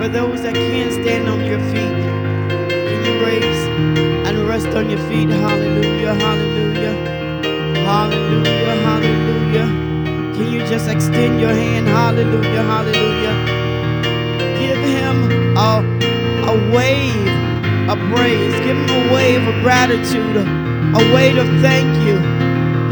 For those that can't stand on your feet, can you raise and rest on your feet? Hallelujah, hallelujah, hallelujah, hallelujah. Can you just extend your hand? Hallelujah, hallelujah. Give him a, a wave of praise. Give him a wave of gratitude, a wave of thank you.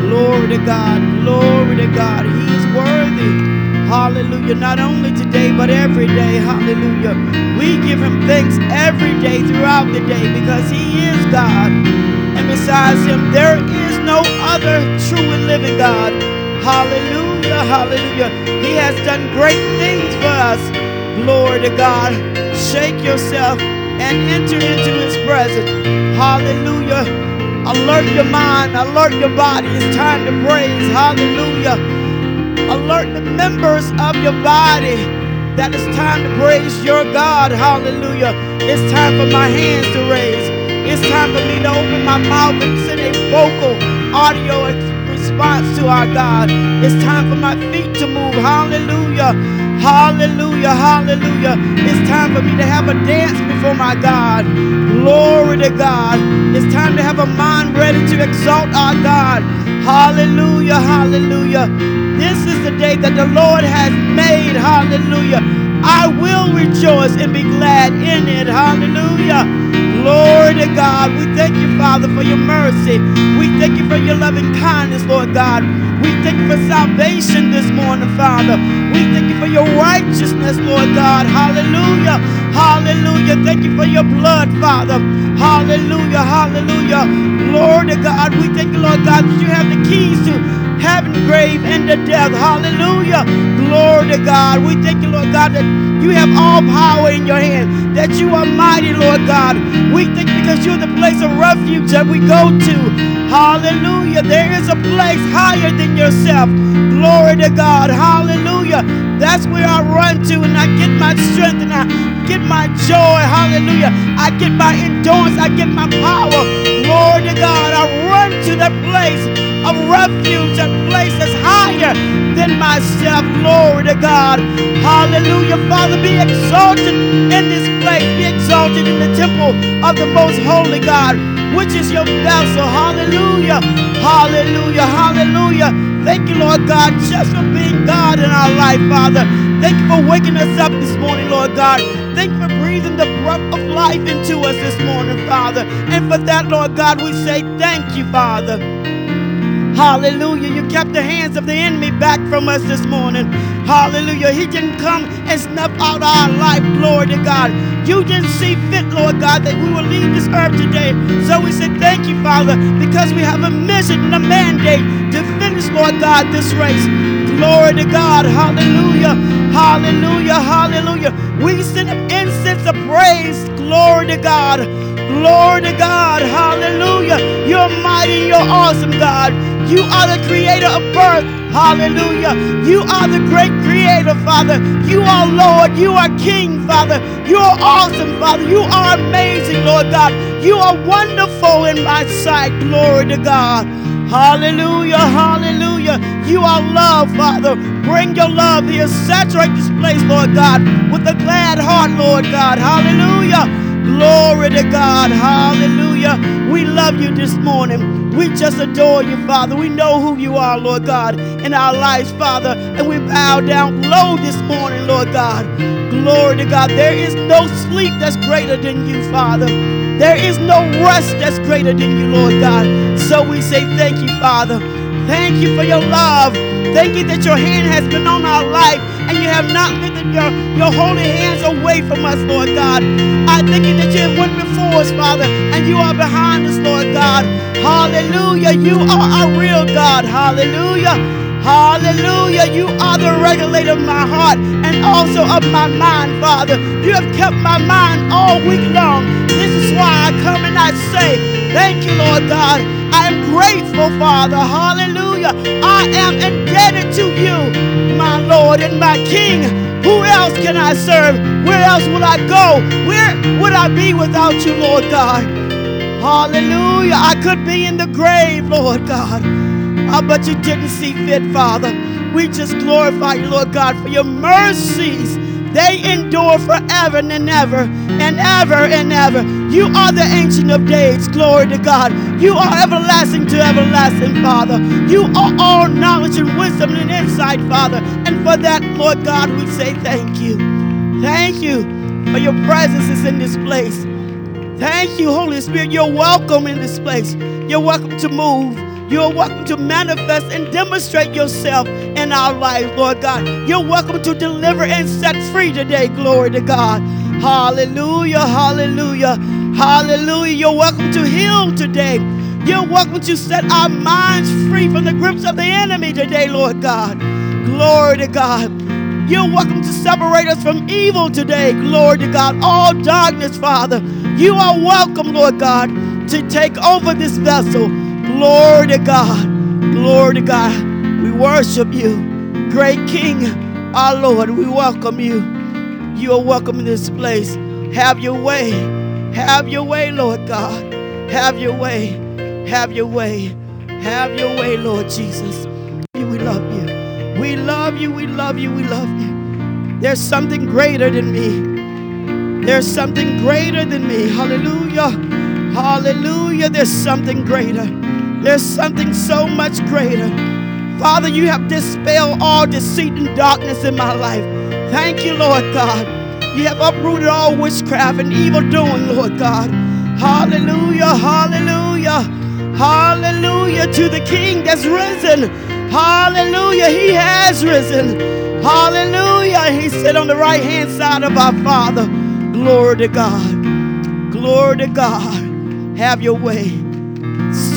Glory to God, glory to God. He is worthy. Hallelujah. Not only today, but every day. Hallelujah. We give him thanks every day throughout the day because he is God. And besides him, there is no other true and living God. Hallelujah. Hallelujah. He has done great things for us. Glory to God. Shake yourself and enter into his presence. Hallelujah. Alert your mind, alert your body. It's time to praise. Hallelujah. Alert the members of your body that it's time to praise your God. Hallelujah. It's time for my hands to raise. It's time for me to open my mouth and send a vocal audio response to our God. It's time for my feet to move. Hallelujah. Hallelujah. Hallelujah. It's time for me to have a dance before my God. Glory to God. It's time to have a mind ready to exalt our God. Hallelujah. Hallelujah. This is the day that the Lord has made. Hallelujah. I will rejoice and be glad in it. Hallelujah. Glory to God. We thank you, Father, for your mercy. We thank you for your loving kindness, Lord God. We thank you for salvation this morning, Father. We thank you for your righteousness, Lord God. Hallelujah. Hallelujah. Thank you for your blood, Father. Hallelujah. Hallelujah. Glory to God. We thank you, Lord God, that you have the keys to heaven, grave, and the death. Hallelujah. Glory to God. We thank you, Lord God, that you have all power in your hand, that you are mighty, Lord God. We thank because you're the place of refuge that we go to. Hallelujah. There is a place higher than yourself. Glory to God. Hallelujah. That's where I run to and I get my strength and I get my joy. Hallelujah. I get my endurance. I get my power. Glory to God. I run to that place of refuge and places higher than myself. Glory to God. Hallelujah. Father, be exalted in this place. Be exalted in the temple of the most holy God, which is your vessel. Hallelujah. Hallelujah. Hallelujah. Thank you, Lord God, just for being God in our life, Father. Thank you for waking us up this morning, Lord God. Thank you for breathing the breath of life into us this morning, Father. And for that, Lord God, we say thank you, Father. Hallelujah. You kept the hands of the enemy back from us this morning. Hallelujah. He didn't come and snuff out our life. Glory to God. You didn't see fit, Lord God, that we will leave this earth today. So we say thank you, Father, because we have a mission and a mandate to finish, Lord God, this race. Glory to God. Hallelujah. Hallelujah. Hallelujah. We send up incense of praise. Glory to God. Glory to God. Hallelujah. You're mighty. You're awesome, God. You are the creator of birth. Hallelujah. You are the great creator, Father. You are Lord. You are King, Father. You are awesome, Father. You are amazing, Lord God. You are wonderful in my sight. Glory to God. Hallelujah. Hallelujah. You are love, Father. Bring your love here. Saturate this place, Lord God, with a glad heart, Lord God. Hallelujah. Glory to God. Hallelujah. We love you this morning. We just adore you, Father. We know who you are, Lord God, in our lives, Father. And we bow down low this morning, Lord God. Glory to God. There is no sleep that's greater than you, Father. There is no rest that's greater than you, Lord God. So we say thank you, Father. Thank you for your love. Thank you that your hand has been on our life and you have not lifted your, your holy hands away from us, Lord God. I thank you that you have went before us, Father, and you are behind us, Lord God. Hallelujah. You are our real God. Hallelujah. Hallelujah. You are the regulator of my heart and also of my mind, Father. You have kept my mind all week long. This is why I come and I say, Thank you, Lord God. I grateful, Father. Hallelujah. I am indebted to you, my Lord and my King. Who else can I serve? Where else will I go? Where would I be without you, Lord God? Hallelujah. I could be in the grave, Lord God. Oh, but you didn't see fit, Father. We just glorify you, Lord God, for your mercies They endure forever and ever and ever and ever. You are the ancient of days. Glory to God. You are everlasting to everlasting, Father. You are all knowledge and wisdom and insight, Father. And for that, Lord God, we say thank you. Thank you for your presence is in this place. Thank you, Holy Spirit. You're welcome in this place. You're welcome to move. You're welcome to manifest and demonstrate yourself in our lives, Lord God. You're welcome to deliver and set free today. Glory to God. Hallelujah, hallelujah, hallelujah. You're welcome to heal today. You're welcome to set our minds free from the grips of the enemy today, Lord God. Glory to God. You're welcome to separate us from evil today. Glory to God. All darkness, Father. You are welcome, Lord God, to take over this vessel. Glory to God. Glory to God. We worship you. Great King, our Lord, we welcome you. You are welcome in this place. Have your way. Have your way, Lord God. Have your way. Have your way. Have your way, Lord Jesus. We love you. We love you. We love you. We love you. There's something greater than me. There's something greater than me. Hallelujah. Hallelujah. There's something greater. There's something so much greater. Father, you have dispelled all deceit and darkness in my life. Thank you, Lord God. You have uprooted all witchcraft and evil doing, Lord God. Hallelujah, hallelujah, hallelujah to the King that's risen. Hallelujah, he has risen. Hallelujah, he sit on the right hand side of our Father. Glory to God. Glory to God. Have your way.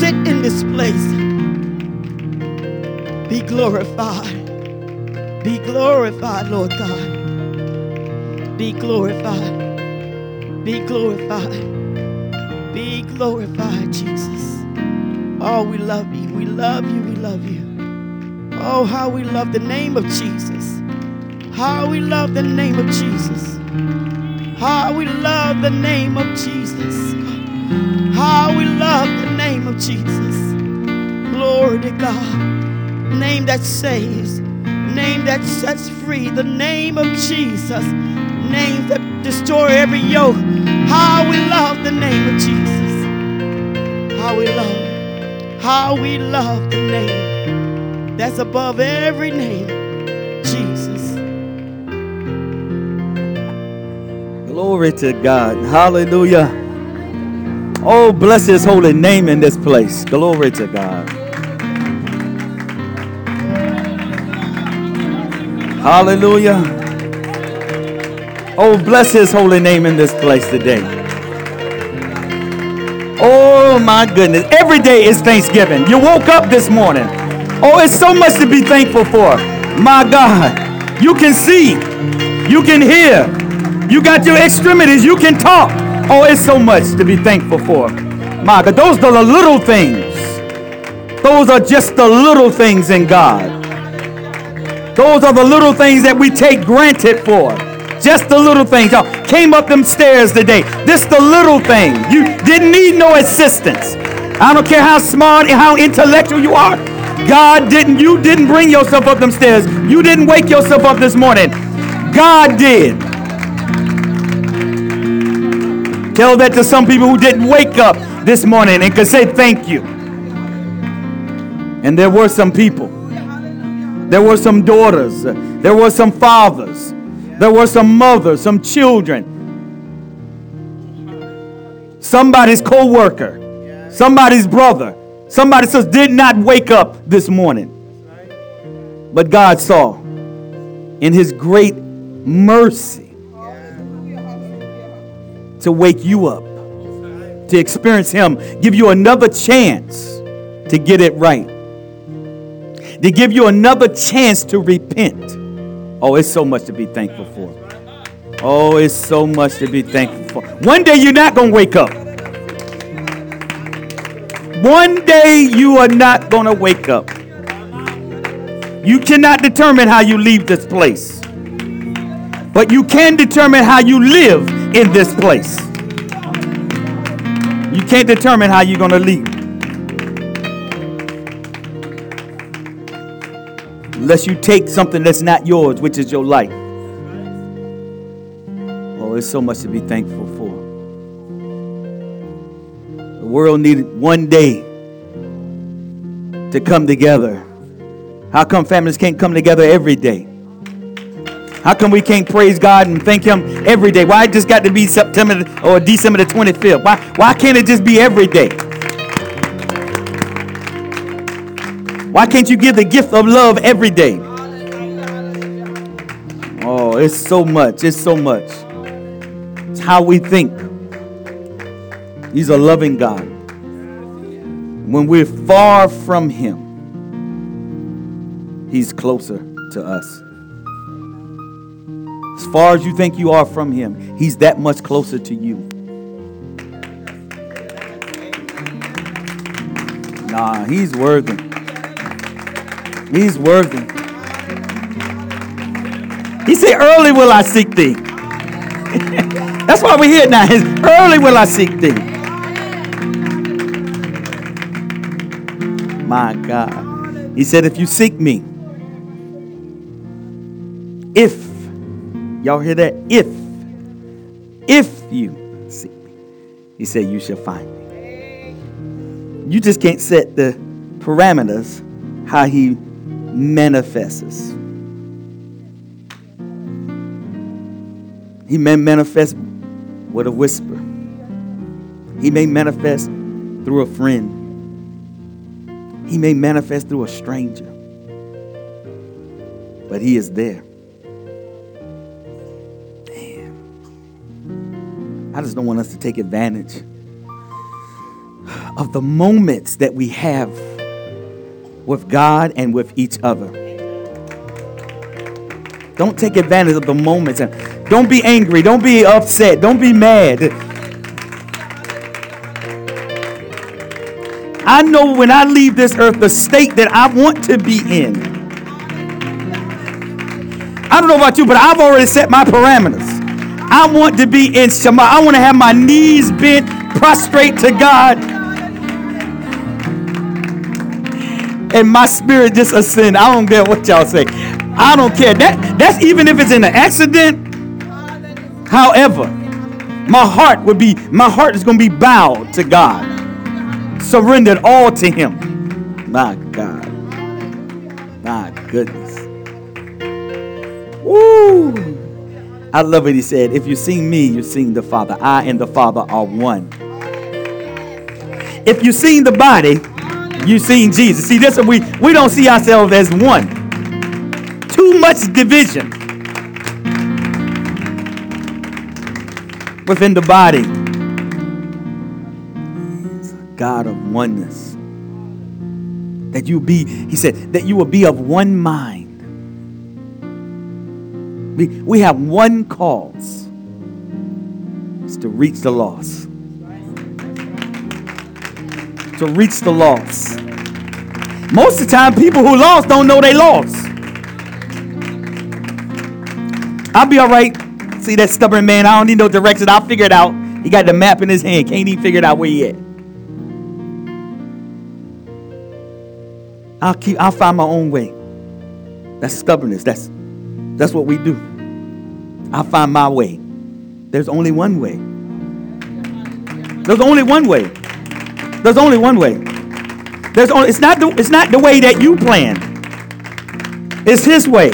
Sit in this place. Be glorified. Be glorified, Lord God. Be glorified. Be glorified. Be glorified, Jesus. Oh, we love you. We love you. We love you. Oh, how we love the name of Jesus. How we love the name of Jesus. How we love the name of Jesus. How we love name of Jesus. Glory to God. Name that saves, name that sets free, the name of Jesus. Name that destroy every yoke. How we love the name of Jesus. How we love, how we love the name that's above every name. Jesus. Glory to God. Hallelujah. Oh, bless his holy name in this place. Glory to God. Hallelujah. Oh, bless his holy name in this place today. Oh, my goodness. Every day is Thanksgiving. You woke up this morning. Oh, it's so much to be thankful for. My God. You can see, you can hear, you got your extremities, you can talk. Oh, it's so much to be thankful for. My God, those are the little things. Those are just the little things in God. Those are the little things that we take granted for. Just the little things. Y'all came up them stairs today. This the little thing. You didn't need no assistance. I don't care how smart and how intellectual you are. God didn't, you didn't bring yourself up them stairs. You didn't wake yourself up this morning. God did. Tell that to some people who didn't wake up this morning and could say thank you. And there were some people. There were some daughters. There were some fathers. There were some mothers, some children. Somebody's co-worker. Somebody's brother. Somebody says did not wake up this morning. But God saw in his great mercy to wake you up, to experience Him, give you another chance to get it right, to give you another chance to repent. Oh, it's so much to be thankful for. Oh, it's so much to be thankful for. One day you're not going to wake up. One day you are not going to wake up. You cannot determine how you leave this place, but you can determine how you live in this place. You can't determine how you're going to leave. Unless you take something that's not yours, which is your life. Oh, it's so much to be thankful for. The world needed one day to come together. How come families can't come together every day? How come we can't praise God and thank Him every day? Why it just got to be September or December the 25th? Why, why can't it just be every day? Why can't you give the gift of love every day? Oh, it's so much. It's so much. It's how we think. He's a loving God. When we're far from Him, He's closer to us. As far as you think you are from Him, He's that much closer to you. Nah, He's worthy. He's worthy. He said, Early will I seek thee. That's why we're here now. Early will I seek thee. My God. He said, If you seek me, if, y'all hear that? If, if you seek me, he said, You shall find me. You just can't set the parameters how he manifests. He may manifest with a whisper. He may manifest through a friend. He may manifest through a stranger. But he is there. I just don't want us to take advantage of the moments that we have with God and with each other. Don't take advantage of the moments and don't be angry. Don't be upset. Don't be mad. I know when I leave this earth the state that I want to be in. I don't know about you, but I've already set my parameters. I want to be in Shema. I want to have my knees bent, prostrate to God. And my spirit just ascend. I don't care what y'all say. I don't care. That that's even if it's in an accident. However, my heart would be my heart is going to be bowed to God. Surrendered all to him. My God. My goodness. Woo! I love what he said. If you sing me, you sing the Father. I and the Father are one. If you sing the body, you seen Jesus. See, this we we don't see ourselves as one. Too much division within the body. God of oneness. That you be, he said, that you will be of one mind. We, we have one cause. It's to reach the lost to reach the lost. Most of the time, people who lost don't know they lost. I'll be all right. See that stubborn man? I don't need no direction. I'll figure it out. He got the map in his hand. Can't even figure it out where he at. I'll keep. I'll find my own way. That's stubbornness. That's that's what we do. I'll find my way. There's only one way. There's only one way. There's only one way. There's only it's not the it's not the way that you plan. It's his way.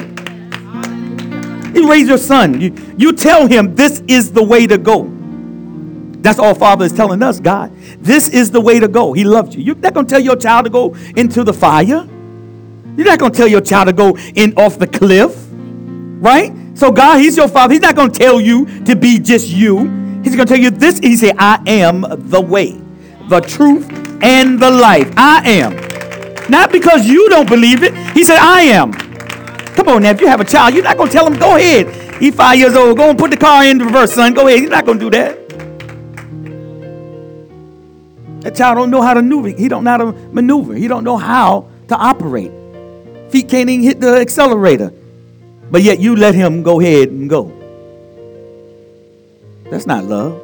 You raise your son. You, you tell him this is the way to go. That's all Father is telling us, God. This is the way to go. He loves you. You're not to tell your child to go into the fire. You're not to tell your child to go in off the cliff. Right? So God, he's your father. He's not going to tell you to be just you. He's going to tell you this. He said, I am the way the truth, and the life. I am. Not because you don't believe it. He said, I am. Come on now, if you have a child, you're not going to tell him, go ahead. He's five years old. Go and put the car in reverse, son. Go ahead. He's not going to do that. That child don't know how to maneuver. He don't know how to maneuver. He don't know how to operate. Feet can't even hit the accelerator. But yet you let him go ahead and go. That's not love.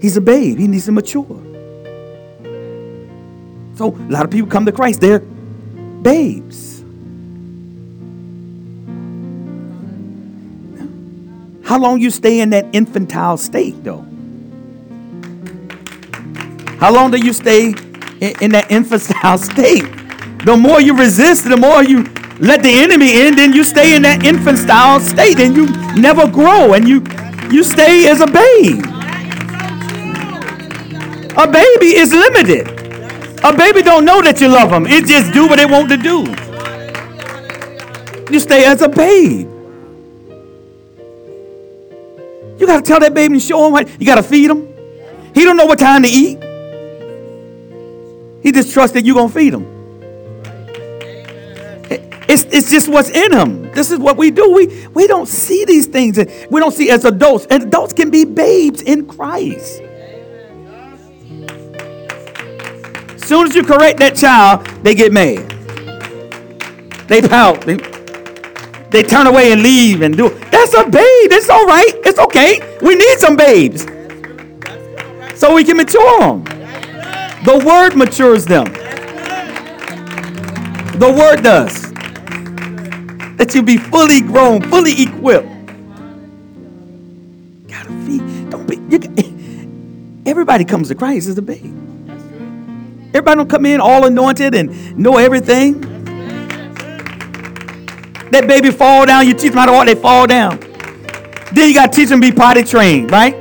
He's a babe. He needs to mature. So a lot of people come to Christ. They're babes. how long you stay in that infantile state, though? How long do you stay in, in that infantile state? The more you resist, the more you let the enemy in, then you stay in that infantile state and you never grow and you you stay as a babe. A baby is limited. A baby don't know that you love them. It just do what it want to do. You stay as a babe. You got to tell that baby and show him what you got to feed him. He don't know what time to eat. He just trusts that you're going to feed him. It's, it's just what's in him. This is what we do. We, we don't see these things. We don't see as adults. And adults can be babes in Christ. As soon as you correct that child, they get mad. They pout. They, they turn away and leave and do. That's a babe. It's all right. It's okay. We need some babes. So we can mature them. The word matures them. The word does that you be fully grown, fully equipped. Gotta feed. Don't be. You, everybody comes to Christ as a babe. Everybody don't come in all anointed and know everything. That baby fall down, you teach them how to walk, they fall down. Then you got to teach them to be potty trained, right?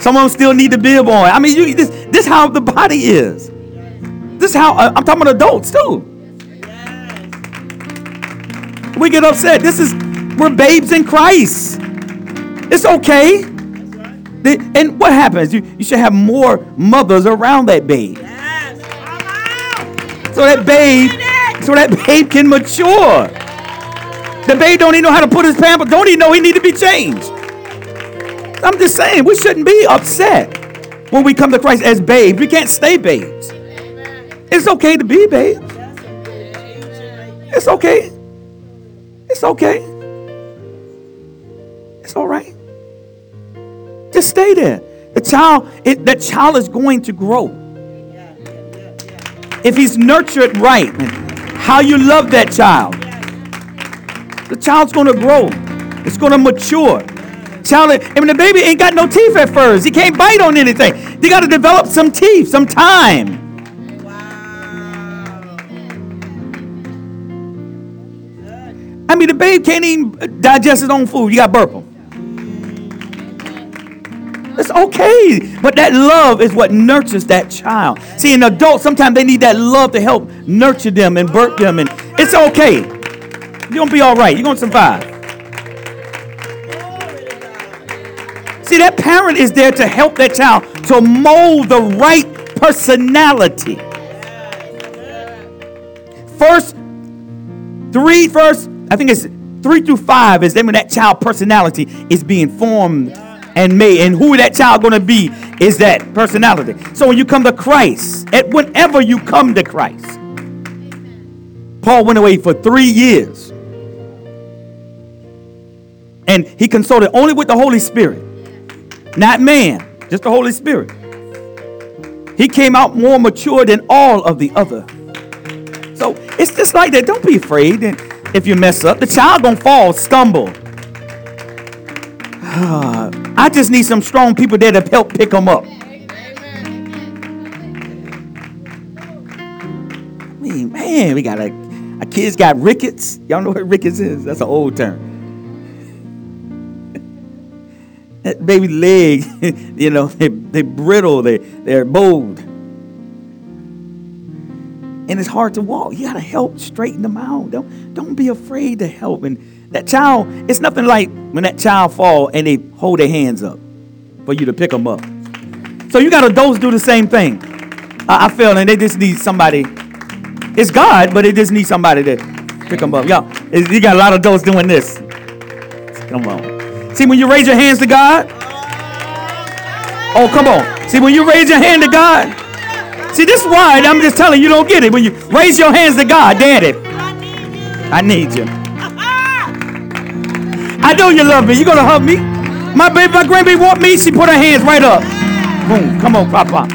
Some of them still need the bib on. I mean, you, this this how the body is. This how uh, I'm talking about adults too. We get upset. This is, we're babes in Christ. It's okay. And what happens? You, you should have more mothers around that babe. So that babe, so that babe can mature. The babe don't even know how to put his pamper. Don't even know he need to be changed. I'm just saying, we shouldn't be upset when we come to Christ as babes. We can't stay babes. It's okay to be babes. It's okay. It's okay. It's all right. Just stay there. The child, it, that child is going to grow. If he's nurtured right, how you love that child, the child's going to grow. It's going to mature. Child, I mean, the baby ain't got no teeth at first. He can't bite on anything. They got to develop some teeth, some time. I mean, the babe can't even digest his own food. You got to burp him. It's okay. But that love is what nurtures that child. See, an adult, sometimes they need that love to help nurture them and burp them. And it's okay. You're going to be all right. You're going to survive. See, that parent is there to help that child to mold the right personality. First three, first I think it's three through five is then when that child personality is being formed and made, and who that child going to be is that personality. So when you come to Christ, at whenever you come to Christ, Paul went away for three years, and he consulted only with the Holy Spirit, not man, just the Holy Spirit. He came out more mature than all of the other. So it's just like that. Don't be afraid. And if you mess up. The child gonna fall, stumble. I just need some strong people there to help pick them up. I mean, man, we got a, a kid's got rickets. Y'all know what rickets is? That's an old term. that baby leg, you know, they, they brittle, they, they're bold and it's hard to walk. You got to help straighten them out. Don't, don't be afraid to help. And that child, it's nothing like when that child fall and they hold their hands up for you to pick them up. So you got adults do the same thing. I, I feel, and they just need somebody. It's God, but it just needs somebody to pick them up. Y'all, you got a lot of adults doing this. Come on. See, when you raise your hands to God, oh, come on. See, when you raise your hand to God, See, this is why I'm just telling you, don't get it. When you raise your hands to God, Daddy, I need you. I know you love me. You gonna hug me? My baby, my grandbaby want me. She put her hands right up. Boom. Come on, Papa.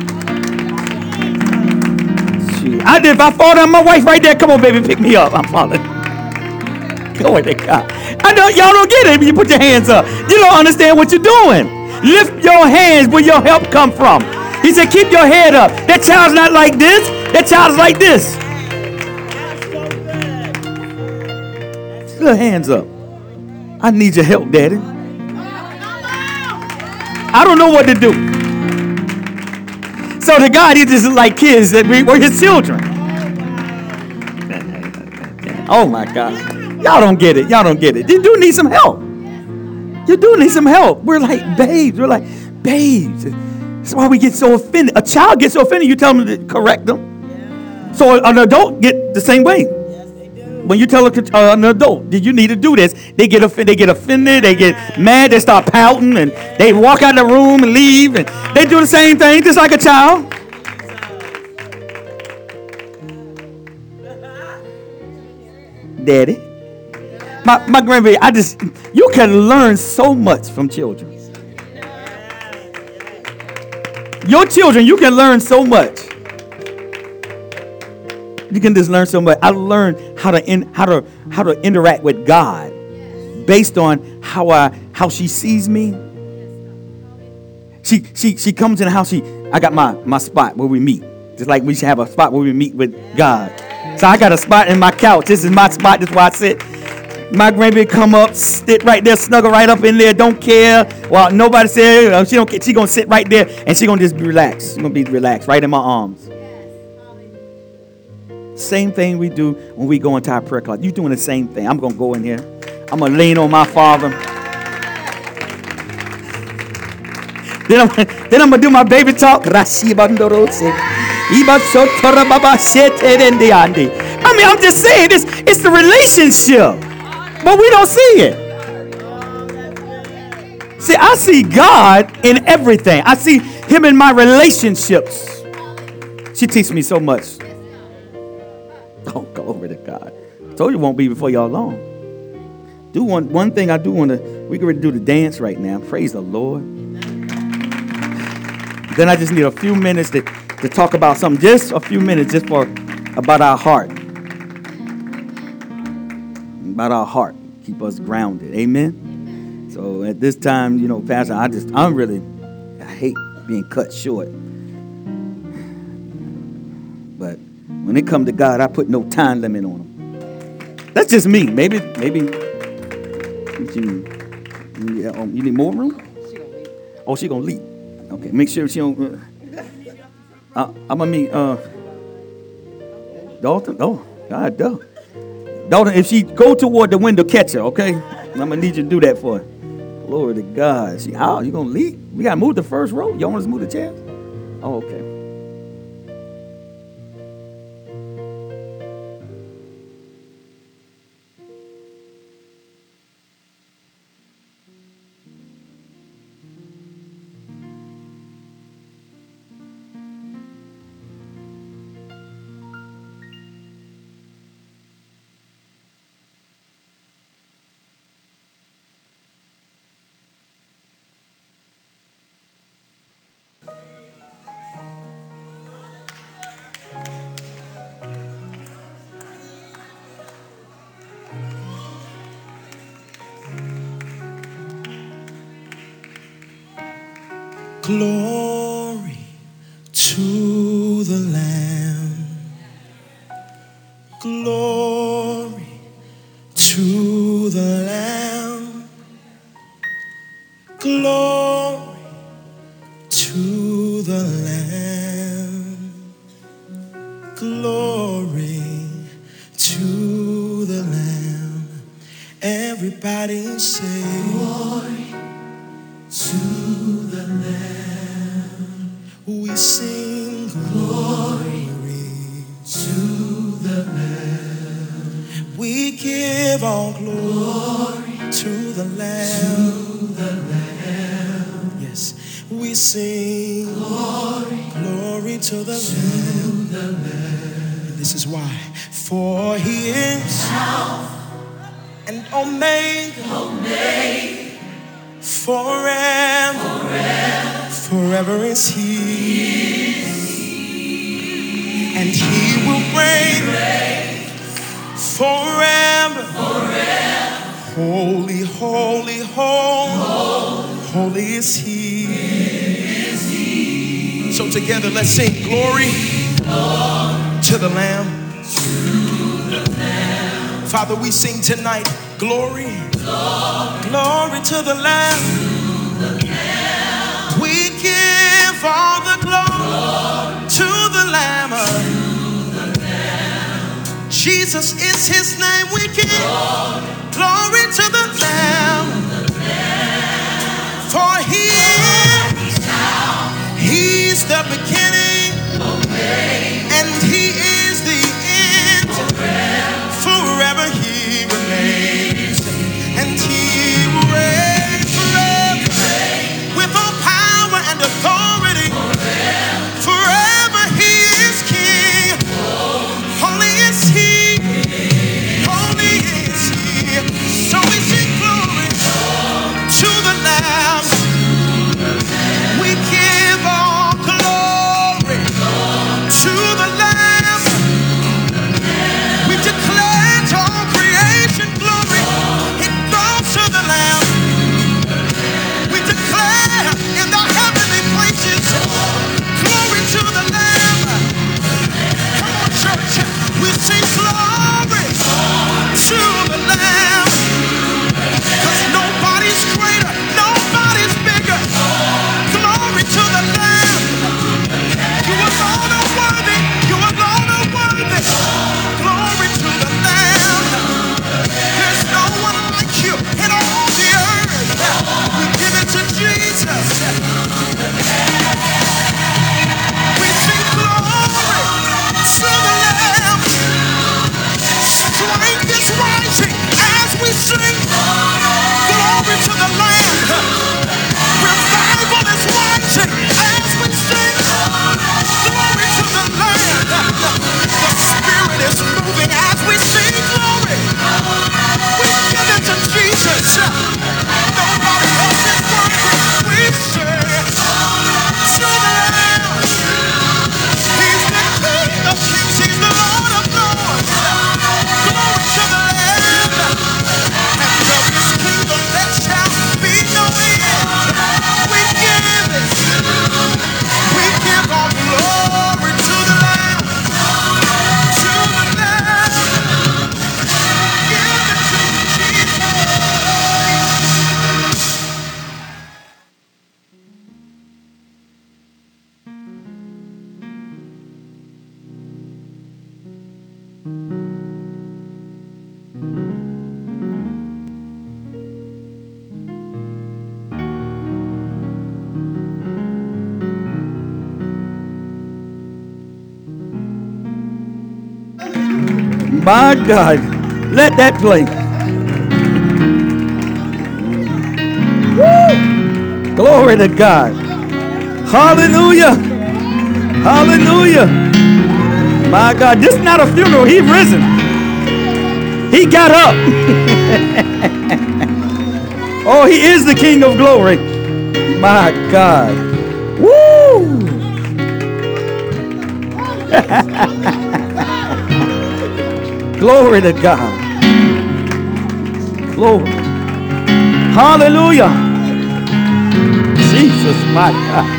I did. If I fall down, my wife right there. Come on, baby, pick me up. I'm falling. Glory to God. I know y'all don't get it when you put your hands up. You don't understand what you're doing. Lift your hands where your help come from. He said, keep your head up. That child's not like this. That child's like this. Put hands up. I need your help, Daddy. I don't know what to do. So to God, he just like kids that we were his children. Oh my God. Y'all don't get it. Y'all don't get it. You do need some help. You do need some help. We're like babes. We're like babes. That's why we get so offended. A child gets so offended, you tell them to correct them. So an adult get the same way. Yes, they do. When you tell a, uh, an adult, did you need to do this? They get offended. They get offended. They get mad. They start pouting and they walk out of the room and leave. And they do the same thing, just like a child. Daddy, my my grandbaby, I just you can learn so much from children. Your children, you can learn so much. You can just learn so much. I learned how to in, how to how to interact with God based on how I how she sees me. She she she comes in the house. She I got my my spot where we meet. Just like we should have a spot where we meet with God. So I got a spot in my couch. This is my spot. This is where I sit. My grandbaby come up, sit right there, snuggle right up in there, don't care. Well, nobody said uh, she don't care. She gonna sit right there and she gonna just be relaxed. She gonna be relaxed right in my arms. Same thing we do when we go into our prayer closet. You're doing the same thing. I'm gonna go in here. I'm gonna lean on my father. Then I'm, then I'm gonna do my baby talk. I mean, I'm just saying this. It's the relationship but we don't see it. See, I see God in everything. I see Him in my relationships. She teaches me so much. Don't go over to God. Told you won't be before y'all long. Do one one thing I do want to. We can do the dance right now. Praise the Lord. Then I just need a few minutes to, to talk about something. Just a few minutes, just for about our heart about our heart, keep us grounded. Amen. So at this time, you know, Pastor, I just, I'm really, I hate being cut short. But when it come to God, I put no time limit on him. That's just me. Maybe, maybe you, you, um, you need more room? Oh, she gonna leave. Okay, make sure she don't. Uh, uh, I'm gonna meet uh, Dalton. Oh, God, duh. Daughter, if she go toward the window, catch her, okay? I'm gonna need you to do that for her. Glory to God. She how you gonna leave? We gotta move the first row. Y'all want to move the chairs? Oh, okay. glory. Glory, to the Lamb. We give all the glory, to the Lamb. Jesus is his name. We give glory, to the Lamb. For he is, the beginning. My God. Let that play. Woo! Glory to God. Hallelujah. Hallelujah. My God. This is not a funeral. He's risen. He got up. oh, he is the King of glory. My God. Woo! Glory to God. Glory. Hallelujah. Jesus, my God.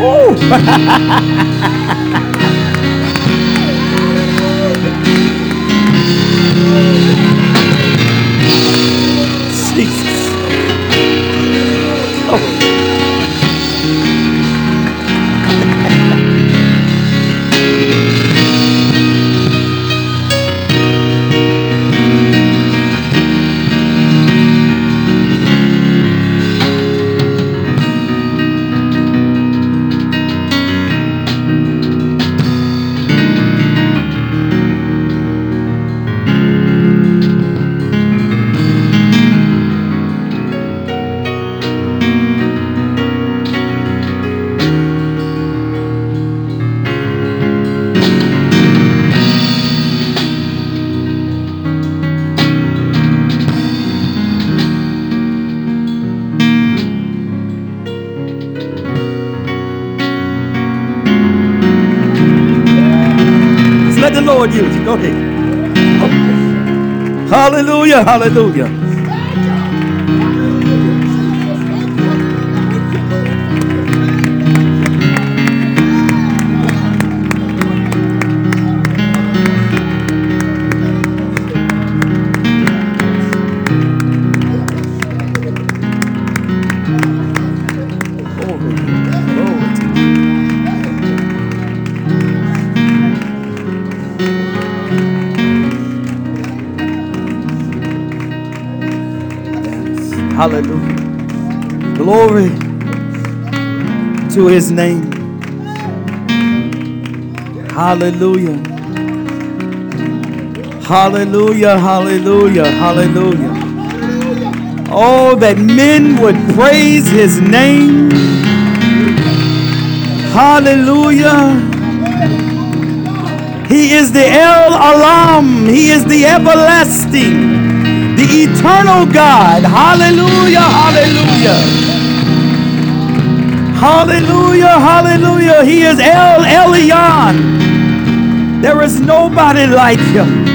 Ooh. Hallelujah, hallelujah. Hallelujah. Glory to his name. Hallelujah. Hallelujah, hallelujah, hallelujah. Oh, that men would praise his name. Hallelujah. He is the El Olam. He is the everlasting, the eternal God. Hallelujah, hallelujah. Hallelujah, hallelujah. He is El Elyon. There is nobody like him.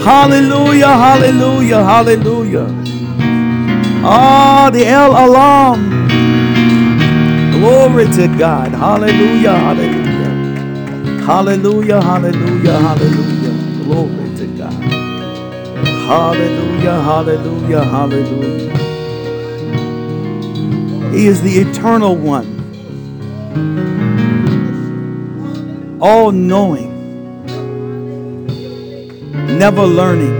Hallelujah, hallelujah, hallelujah. Ah, the El Olam. Glory to God. Hallelujah, hallelujah. Hallelujah, hallelujah, hallelujah. Glory. Hallelujah, hallelujah, hallelujah. He is the eternal one, all knowing, never learning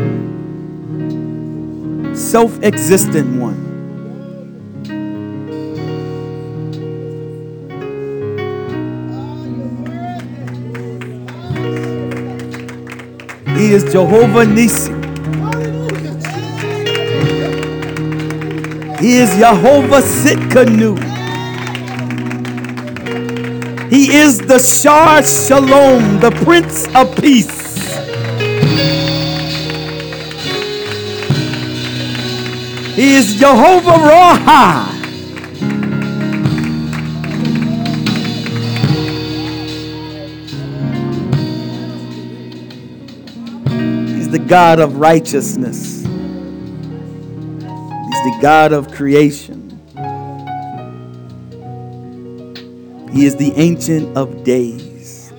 self existent one. He is Jehovah Nissi. He is Jehovah Tsidkenu. He is the Shar Shalom, the Prince of Peace. He is Jehovah Roha. He's the God of righteousness. The God of creation. He is the Ancient of Days.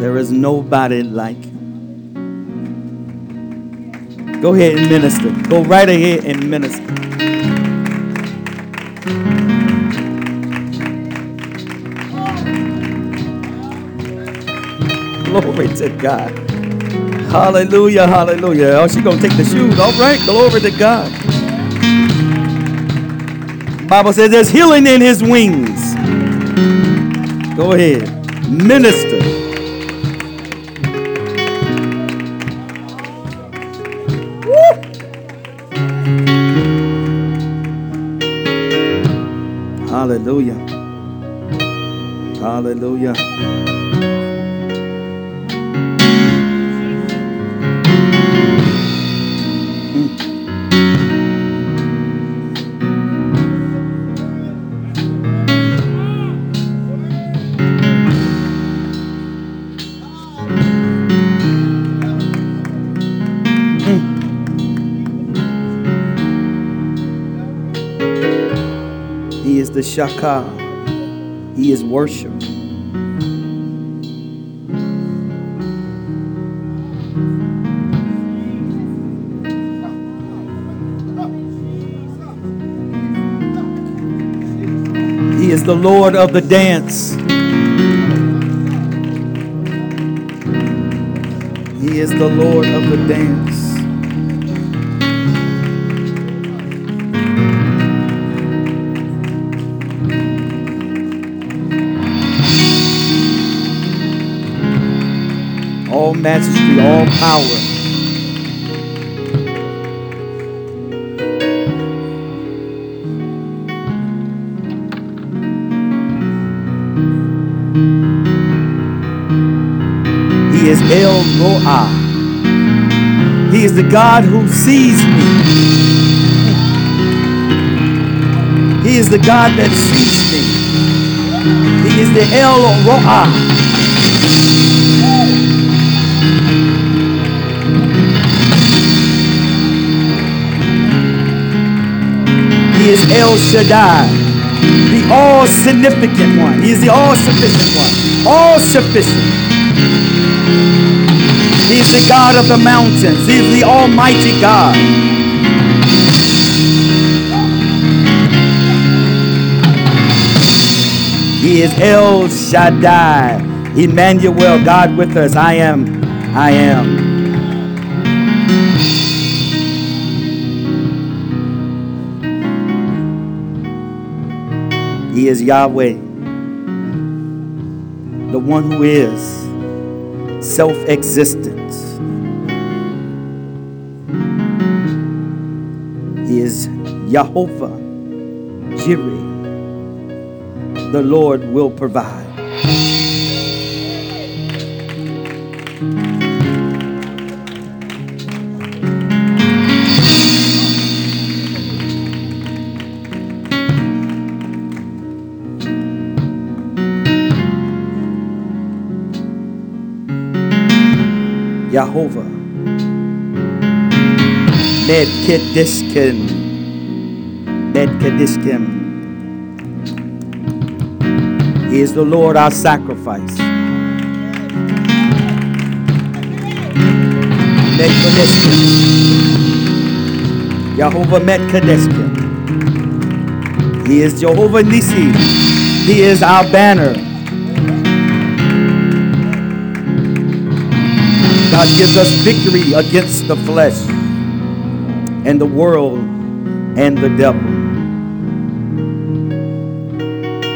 There is nobody like him. Go ahead and minister. Go right ahead and minister. Glory to God. Hallelujah, hallelujah. Oh, she's going to take the shoes. All right, glory to God. Bible says there's healing in his wings. Go ahead. Minister. Hallelujah. Hallelujah. The Shaka. He is worship. He is the Lord of the dance. He is the Lord of the dance. All majesty, all power. He is El Roi. He is the God who sees me. He is the God that sees me. He is the El Roi. He is El Shaddai, the all significant one. He is the all sufficient one, all sufficient. He is the God of the mountains, He is the Almighty God. He is El Shaddai, Emmanuel, God with us. I am, I am. Is Yahweh, the one who is self existent. He is Jehovah Jireh. The Lord will provide. Jehovah. Medkedishkin. Medkedishkin. He is the Lord our sacrifice. Medkedishkin. Jehovah Medkedishkin. He is Jehovah Nissi. He is our banner. God gives us victory against the flesh and the world and the devil.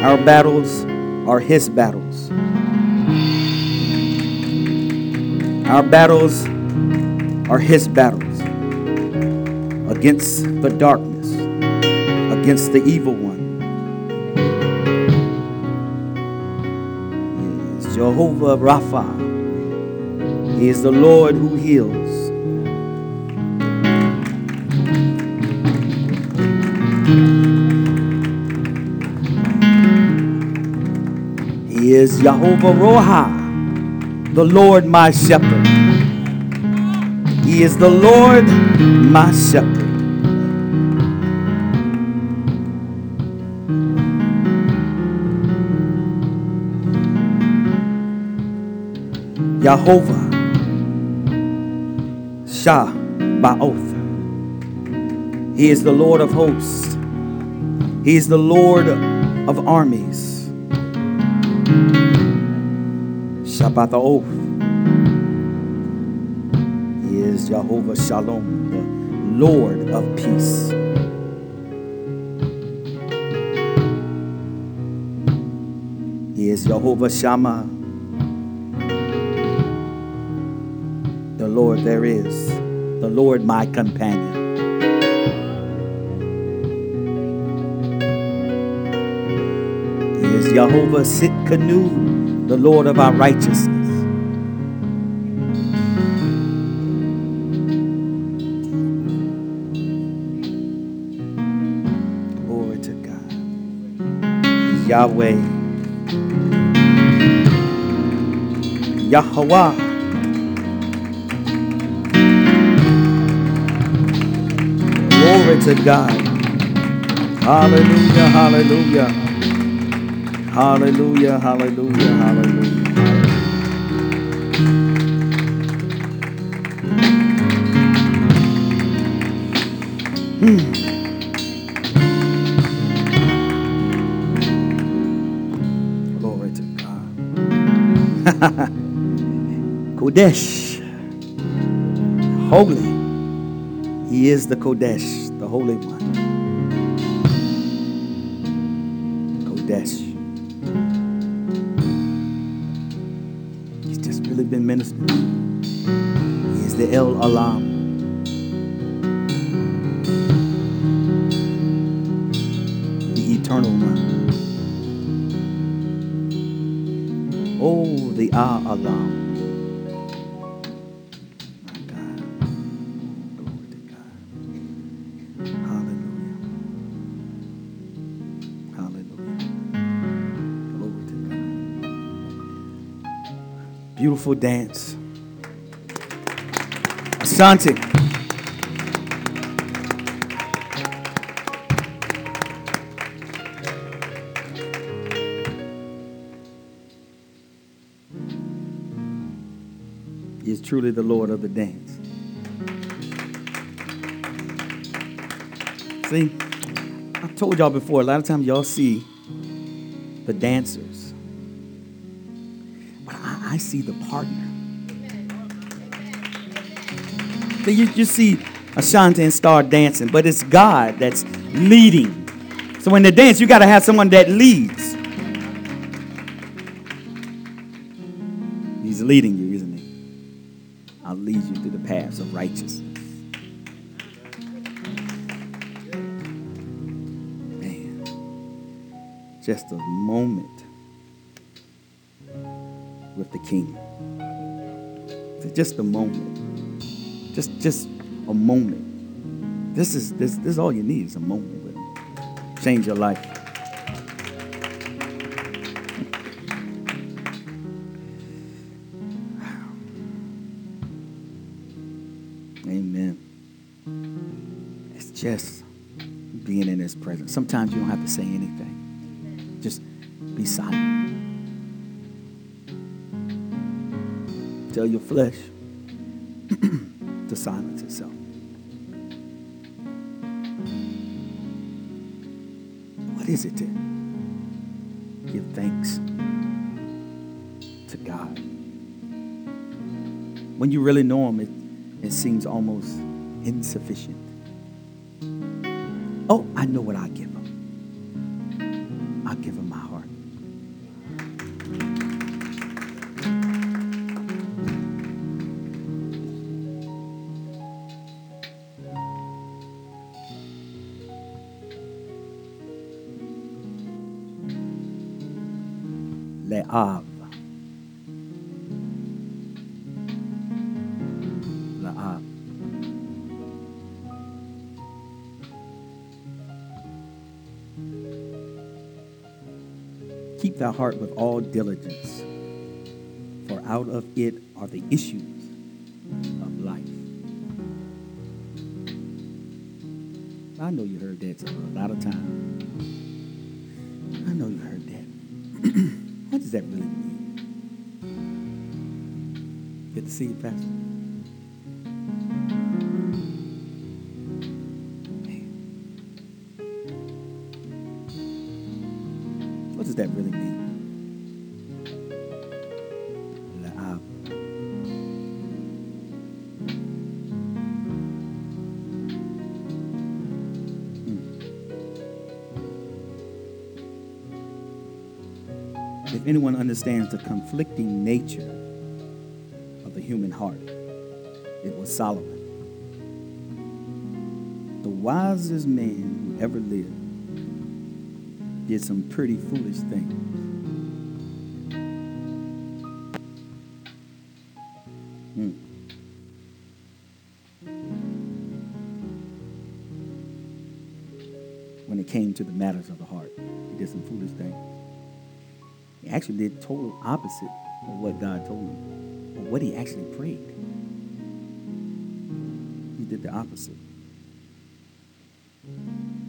Our battles are His battles. Our battles are His battles against the darkness, against the evil one. Is Jehovah Rapha. He is the Lord who heals. He is Jehovah Roha, the Lord my shepherd. He is the Lord my shepherd. Jehovah Shah Baoth. He is the Lord of hosts. He is the Lord of armies. Sabaoth. He is Jehovah Shalom, the Lord of peace. He is Jehovah Shammah, the Lord there is, the Lord my companion. He is Jehovah Tsidkenu, the Lord of our righteousness. Glory to God. Yahweh. Yahweh. Glory to God. Hallelujah, hallelujah. Hallelujah, hallelujah, hallelujah. Hmm. Glory to God. Kodesh. Holy. He is the Kodesh, the Holy One. Kodesh. He's just really been ministering. He is the El Olam. The Eternal One. Oh, the Ah Alam. Beautiful dance. Asante. He is truly the Lord of the dance. See, I told y'all before, a lot of times y'all see the dancers, but I, see the partner. So you, you see Ashanti and Star dancing, but it's God that's leading So in the dance, you got to have someone that leads. He's leading you, isn't he? I'll lead you through the paths of righteousness. Man, just a moment with the King. Just a moment. Just, just a moment. This is this, this is all you need is a moment with him. Change your life. Amen. It's just being in his presence. Sometimes you don't have to say anything. Tell your flesh to silence itself. What is it to give thanks to God? When you really know Him, it, it seems almost insufficient. Oh, I know what I give Le'av. Le'av. Keep thy heart with all diligence, for out of it are the issues of life. I know you heard that a lot of times. Does that really mean? Good to see you, Pastor. Understands the conflicting nature of the human heart, it was Solomon. The wisest man who ever lived did some pretty foolish things. Hmm. When it came to the matters of the heart, he did some foolish things. He actually did total opposite of what God told him, or what he actually prayed. He did the opposite.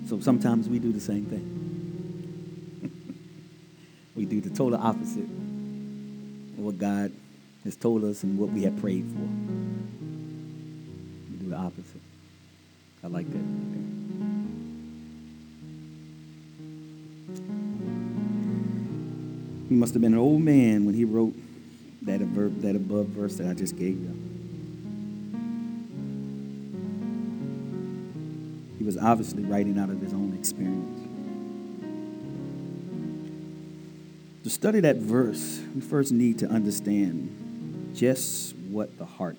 So sometimes we do the same thing. we do the total opposite of what God has told us and what we have prayed for. Have been an old man when he wrote that, that above verse that I just gave you. He was obviously writing out of his own experience. To study that verse, we first need to understand just what the heart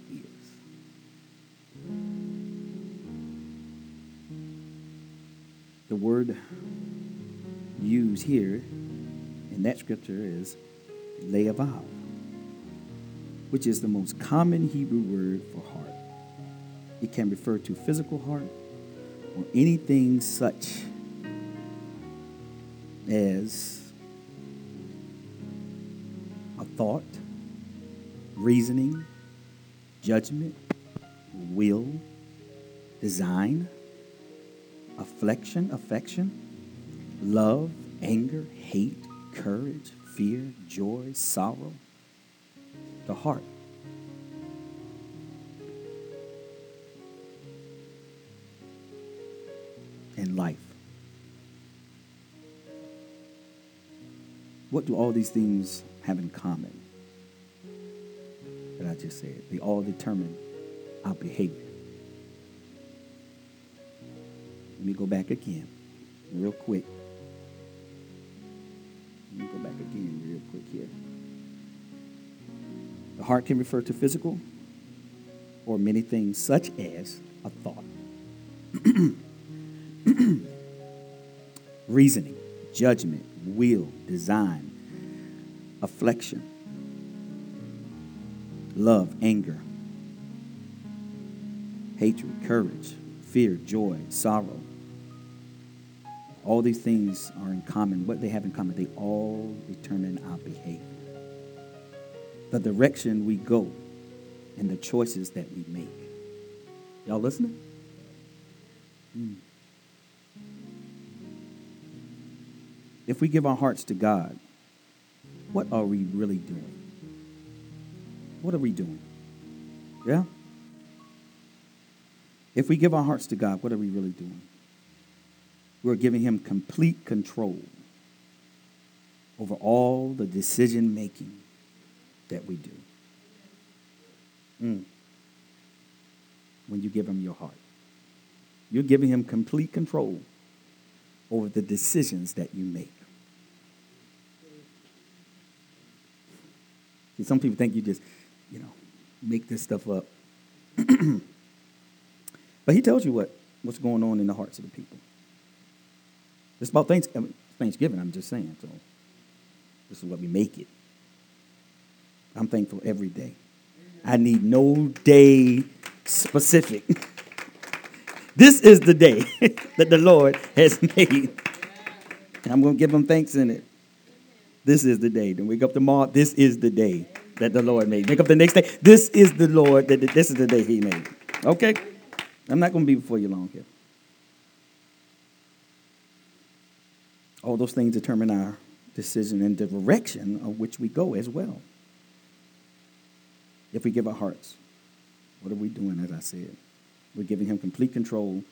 scripture is levav, which is the most common Hebrew word for heart. It can refer to physical heart or anything such as a thought, reasoning, judgment, will, design, affection, affection, love, anger, hate, courage, fear, joy, sorrow, the heart. And life. What do all these things have in common that I just said? They all determine our behavior. Let me go back again, real quick. Again real quick here. The heart can refer to physical or many things, such as a thought, reasoning, judgment, will, design, affection, love, anger, hatred, courage, fear, joy, sorrow. All these things are in common. What they have in common, they all determine our behavior. The direction we go and the choices that we make. Y'all listening? Hmm. If we give our hearts to God, what are we really doing? What are we doing? Yeah? If we give our hearts to God, what are we really doing? We're giving Him complete control over all the decision making that we do. Mm. When you give Him your heart, you're giving Him complete control over the decisions that you make. See, some people think you just, you know, make this stuff up. but he tells you what, what's going on in the hearts of the people. It's about Thanksgiving, Thanksgiving, I'm just saying. So this is what we make it. I'm thankful every day. I need no day specific. this is the day that the Lord has made. And I'm going to give him thanks in it. This is the day. Then wake up tomorrow. This is the day that the Lord made. Wake up the next day. This is the Lord that this is the day He made. Okay? I'm not going to be before you long here. All those things determine our decision and direction of which we go as well. If we give our hearts, what are we doing, as I said? We're giving Him complete control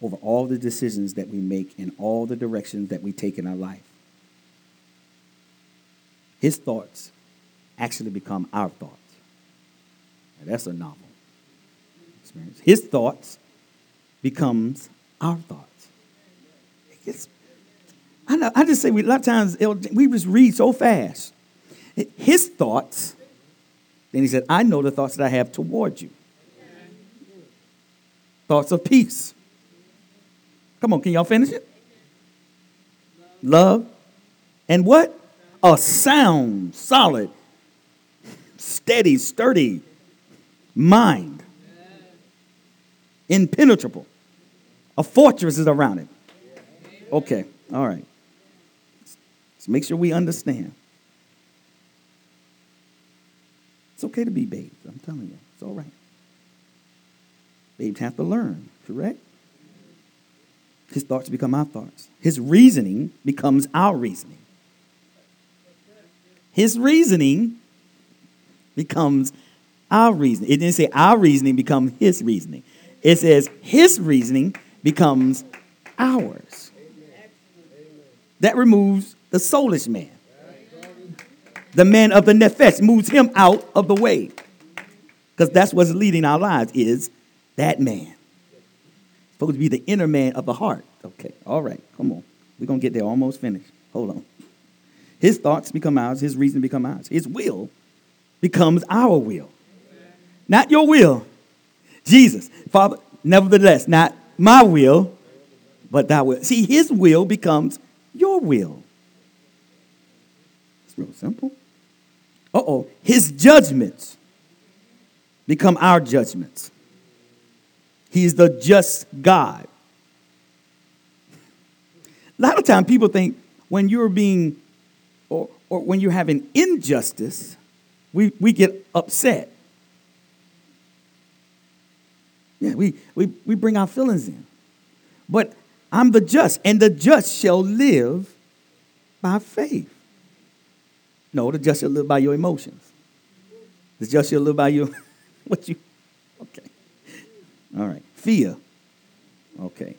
over all the decisions that we make and all the directions that we take in our life. His thoughts actually become our thoughts. Now, that's a novel experience. His thoughts becomes our thoughts. Gets, I, know, I just say we, a lot of times we just read so fast. His thoughts, then he said, I know the thoughts that I have towards you. Thoughts of peace. Come on, can y'all finish it? Love and what? a sound, solid, steady, sturdy mind. Impenetrable. A fortress is around it. Okay, all right. Let's make sure we understand. It's okay to be babes, I'm telling you. It's all right. Babes have to learn, correct? His thoughts become our thoughts. His reasoning becomes our reasoning. His reasoning becomes our reasoning. It didn't say our reasoning becomes his reasoning. It says his reasoning becomes ours. That removes the soulish man. The man of the nephesh moves him out of the way. Because that's what's leading our lives is that man. supposed to be the inner man of the heart. Okay, all right, come on. We're going to get there almost finished. Hold on. His thoughts become ours, his reason become ours. His will becomes our will. Not your will. Jesus, Father, nevertheless, not my will, but thy will. See, his will becomes your will. It's real simple. Uh oh. His judgments become our judgments. He's the just God. A lot of times people think when you're being or, or when you're having injustice, we, we get upset. Yeah, we, we, we bring our feelings in. But I'm the just, and the just shall live by faith. No, the just shall live by your emotions. The just shall live by your what you okay. All right. Fear. Okay.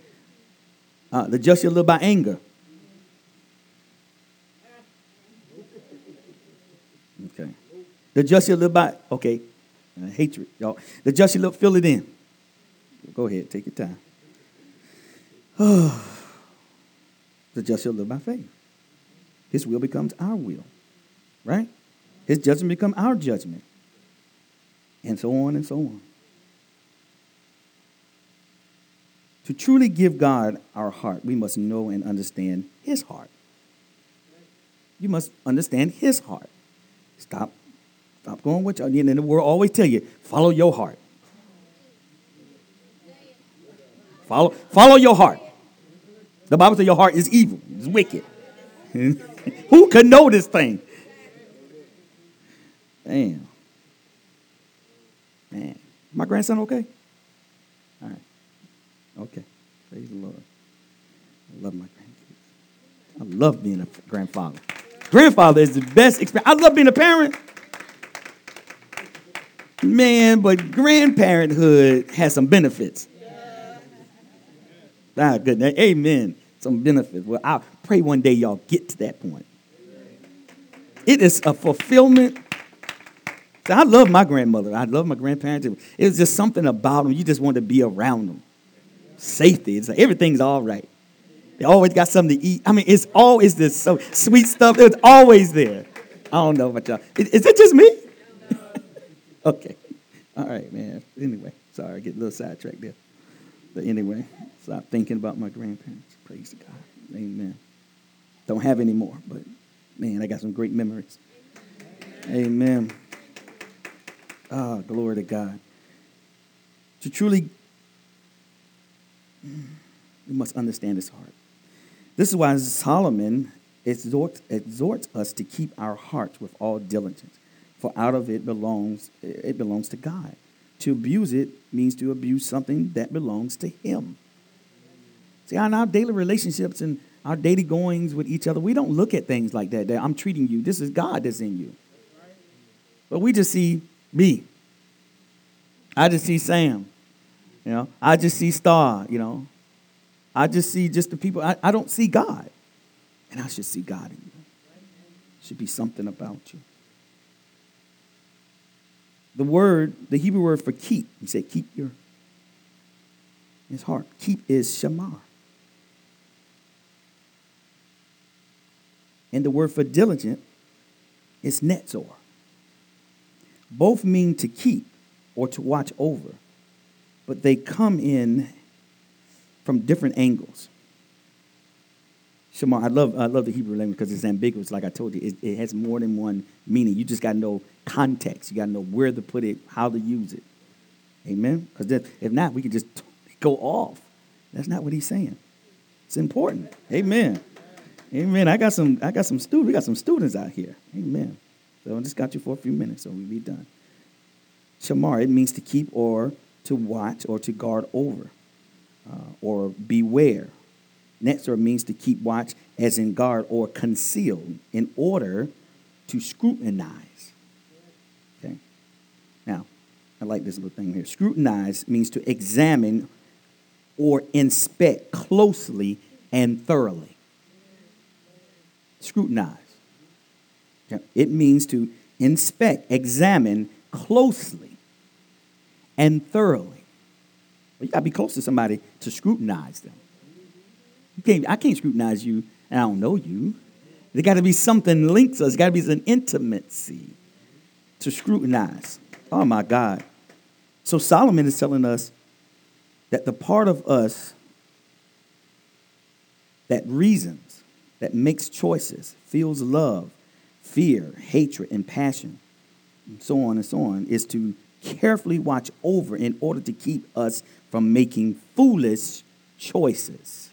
Uh, the just shall live by anger. Okay. The just shall live by, okay, uh, hatred, y'all. The just shall live, fill it in. Go ahead, take your time. the just shall live by faith. his will becomes our will, right? His judgment become our judgment, and so on and so on. To truly give God our heart, we must know and understand his heart. You must understand his heart. Stop, stop going with you. And the world always tell you, follow your heart. Follow, follow your heart. The Bible says your heart is evil, it's wicked. Who could know this thing? Damn. Man. My grandson okay? All right. Okay. Praise the Lord. I love my grandkids. I love being a grandfather. Grandfather is the best experience. I love being a parent. Man, but grandparenthood has some benefits. Ah, good. Amen. Some benefits. Well, I pray one day y'all get to that point. It is a fulfillment. I love my grandmother. I love my grandparents. It was just something about them. You just want to be around them. Safety. It's like everything's all right. They always got something to eat. I mean, it's always this so sweet stuff. It's always there. I don't know about y'all. Is, is it just me? okay. All right, man. Anyway, sorry, I get a little sidetracked there. But anyway, stop thinking about my grandparents. Praise God. Amen. Don't have any more, but man, I got some great memories. Amen. Ah, glory to God. To truly, we must understand his heart. This is why Solomon exhorts, exhorts us to keep our hearts with all diligence, for out of it belongs it belongs to God. To abuse it means to abuse something that belongs to Him. See, in our daily relationships and our daily goings with each other, we don't look at things like that. That I'm treating you. This is God that's in you. But we just see me. I just see Sam. You know, I just see Star. You know, I just see just the people. I, I don't see God. And I should see God in you. Should be something about you. The word, the Hebrew word for keep, he said, keep your his heart. Keep is shamar. And the word for diligent is netzor. Both mean to keep or to watch over, but they come in from different angles. Shamar, I love, I love the Hebrew language because it's ambiguous. Like I told you, it, it has more than one meaning. You just got to know context. You got to know where to put it, how to use it. Amen? Because if not, we could just go off. That's not what he's saying. It's important. Amen. Amen. I got some. I got some students. We got some students out here. Amen. So I just got you for a few minutes, so we'll be done. Shamar, it means to keep or to watch or to guard over uh, or beware. Netzor means to keep watch as in guard or conceal in order to scrutinize. Okay? Now, I like this little thing here. Scrutinize means to examine or inspect closely and thoroughly. Scrutinize. It means to inspect, examine closely and thoroughly. You got to be close to somebody to scrutinize them. You can't, I can't scrutinize you and I don't know you. There got to be something links us. Got to be an intimacy to scrutinize. Oh my God. So Solomon is telling us that the part of us that reasons, that makes choices, feels love, fear, hatred, and passion, and so on and so on, is to carefully watch over in order to keep us from making foolish choices.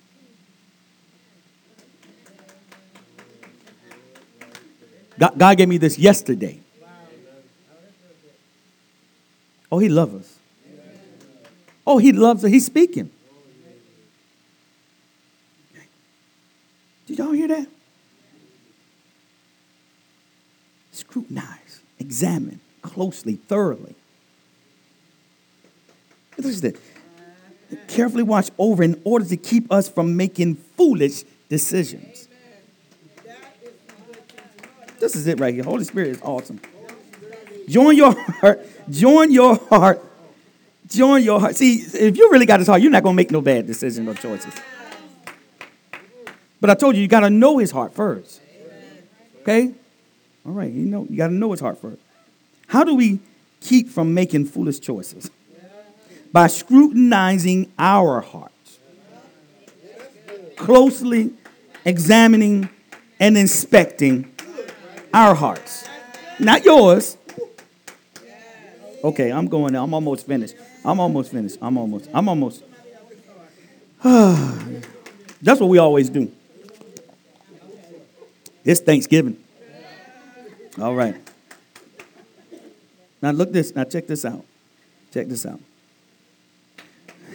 God, gave me this yesterday. Oh, he loves us. Oh, he loves us. He's speaking. Did y'all hear that? Scrutinize, examine closely, thoroughly. Listen Carefully watch over in order to keep us from making foolish decisions. This is it right here. Holy Spirit is awesome. Join your heart. Join your heart. Join your heart. See, if you really got his heart, you're not going to make no bad decisions or choices. But I told you, you got to know his heart first. Okay? All right, you know, you got to know his heart first. How do we keep from making foolish choices? By scrutinizing our hearts, closely examining and inspecting our hearts. Not yours. Okay, I'm going. I'm almost finished. I'm almost finished. I'm almost. I'm almost. That's what we always do. It's Thanksgiving. All right. Now look this. Now check this out. Check this out.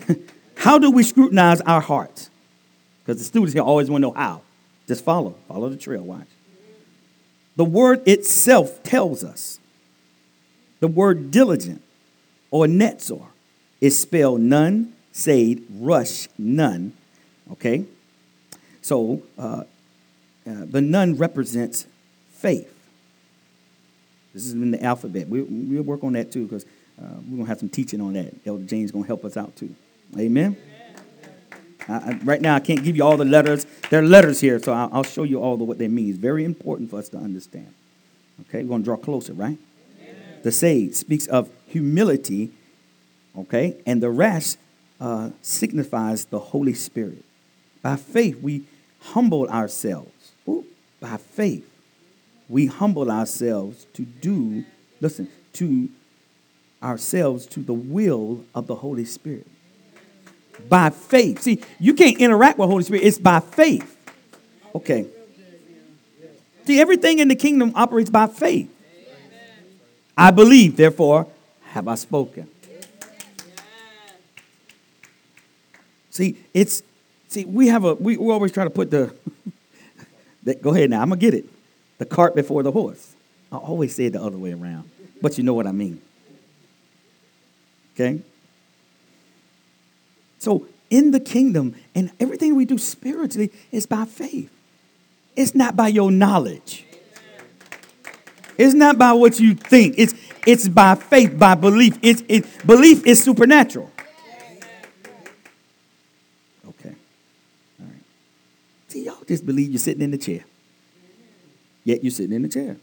how do we scrutinize our hearts? Because the students here always want to know how. Just follow. Follow the trail. Watch. The word itself tells us. The word diligent or netzor is spelled nun, said, resh, none. Okay? So uh, uh, the nun represents faith. This is in the alphabet. We, we'll work on that too because uh, we're going to have some teaching on that. Elder James going to help us out too. Amen? I, I, right now, I can't give you all the letters. There are letters here, so I'll, I'll show you all the what they mean. It's very important for us to understand. Okay, we're going to draw closer, right? Amen. The sage speaks of humility, okay, and the rest uh, signifies the Holy Spirit. By faith, we humble ourselves. Ooh, by faith, we humble ourselves to do, listen, to ourselves to the will of the Holy Spirit by faith. See, you can't interact with Holy Spirit, it's by faith. Okay. See, everything in the kingdom operates by faith. I believe, therefore, have I spoken. See, it's see, we have a we, we always try to put the go ahead now, I'm gonna get it. The cart before the horse. I always say it the other way around, but you know what I mean. Okay? So, in the kingdom and everything we do spiritually is by faith. It's not by your knowledge. It's not by what you think. It's it's by faith, by belief. It's it belief is supernatural. Okay. All right. See, y'all just believe you're sitting in the chair. Yet you're sitting in the chair.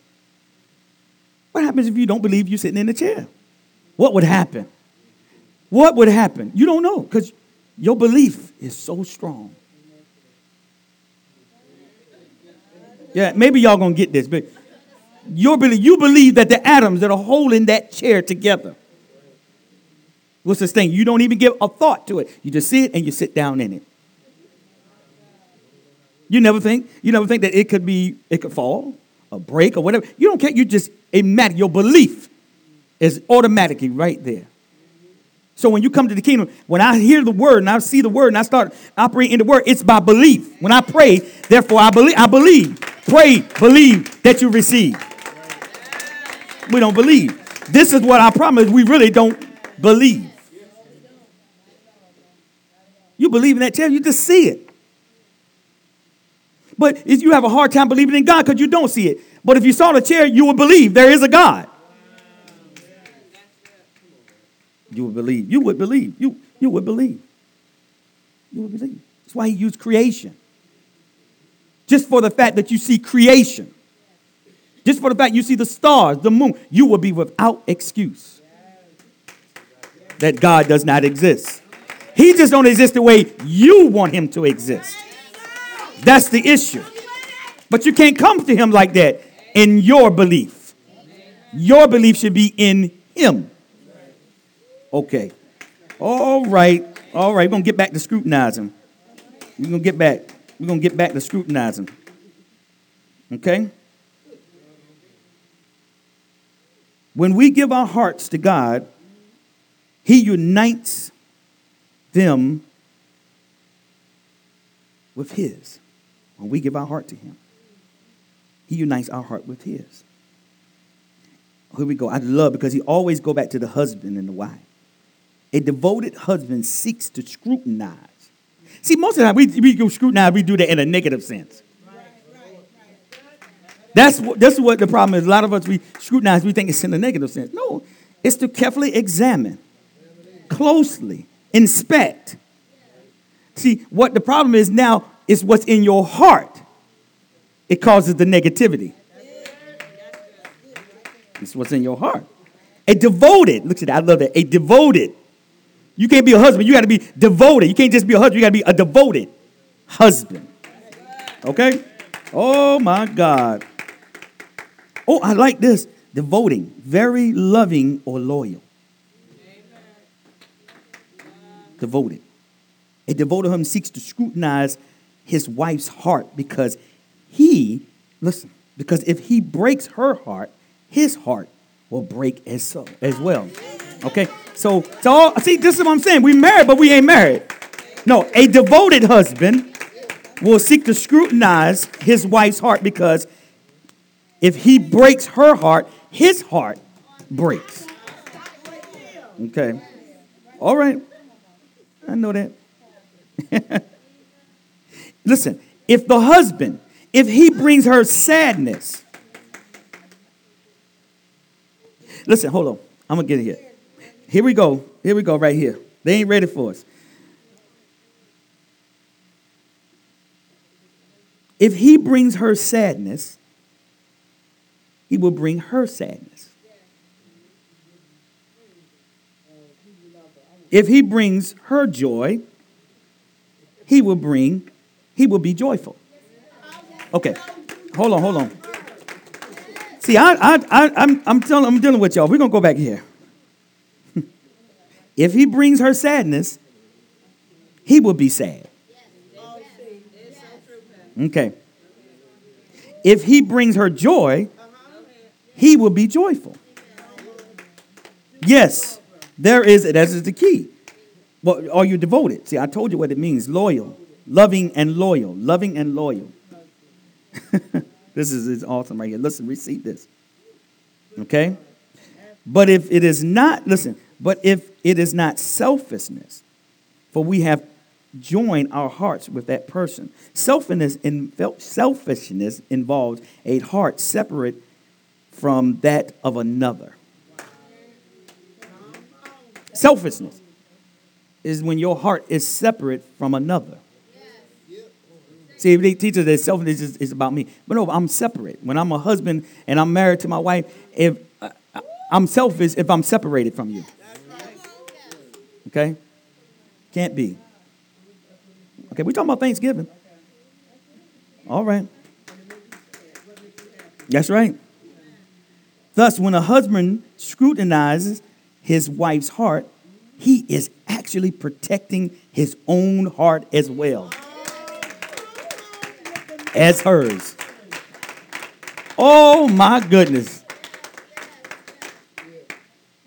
What happens if you don't believe you're sitting in the chair? What would happen? What would happen? You don't know because your belief is so strong. Yeah, maybe y'all gonna get this, but your belief, you believe that the atoms that are holding that chair together. This thing? You don't even give a thought to it. You just see it and you sit down in it. You never think, you never think that it could be, it could fall, or break, or whatever. You don't care. You just automatic. Your belief is automatically right there. So when you come to the kingdom, when I hear the word and I see the word and I start operating in the word, it's by belief. When I pray, therefore I believe, I believe. Pray, believe that you receive. We don't believe. This is what I promise. We really don't believe. You believe in that chair, you just see it. But you have a hard time believing in God because you don't see it. But if you saw the chair, you would believe there is a God. you would believe. You would believe. You, you would believe. You would believe. That's why he used creation. Just for the fact that you see creation. Just for the fact you see the stars, the moon, you will be without excuse that God does not exist. He just don't exist the way you want him to exist. That's the issue. But you can't come to him like that in your belief. Your belief should be in him. Okay. All right. All right. We're going to get back to scrutinizing. We're going to get back. We're going to get back to scrutinizing. Okay? When we give our hearts to God, He unites them with His. When we give our heart to Him, He unites our heart with His. Here we go. I love because He always go back to the husband and the wife. A devoted husband seeks to scrutinize. See, most of the time we, we go scrutinize, we do that in a negative sense. That's what, that's what the problem is. A lot of us, we scrutinize, we think it's in a negative sense. No, it's to carefully examine, closely inspect. See, what the problem is now is what's in your heart. It causes the negativity. It's what's in your heart. A devoted, look at that, I love that. A devoted. You can't be a husband, you got to be devoted. You can't just be a husband, you got to be a devoted husband. Okay? Oh my God. Oh, I like this. Devoting, very loving or loyal. Devoted. A devoted husband seeks to scrutinize his wife's heart because he, listen, because if he breaks her heart, his heart will break as so as well. Okay? So, so see, this is what I'm saying. We married, but we ain't married. No, a devoted husband will seek to scrutinize his wife's heart because if he breaks her heart, his heart breaks. Okay. All right. I know that. Listen, if the husband, if he brings her sadness, listen, hold on. I'm to get it here. Here we go. Here we go, right here. They ain't ready for us. If he brings her sadness, he will bring her sadness. If he brings her joy, he will bring, he will be joyful. Okay, hold on, hold on. See, I, I, I, I'm, I'm, telling, I'm dealing with y'all. We're going to go back here. if he brings her sadness, he will be sad. Okay. If he brings her joy, he will be joyful. Yes, there is, that is the key. But are you devoted? See, I told you what it means loyal, loving and loyal, loving and loyal. this is, awesome right here. Listen, receive this. Okay? But if it is not, listen, but if it is not selfishness, for we have joined our hearts with that person. Selfishness, in, selfishness involves a heart separate from that of another. Selfishness is when your heart is separate from another. See, they teach us that selfishness is, is, about me. But no, I'm separate. When I'm a husband and I'm married to my wife, if uh, I'm selfish if I'm separated from you. Okay? Can't be. Okay, we're talking about Thanksgiving. All right. That's right. Thus, when a husband scrutinizes his wife's heart, he is actually protecting his own heart as well as hers. Oh my goodness.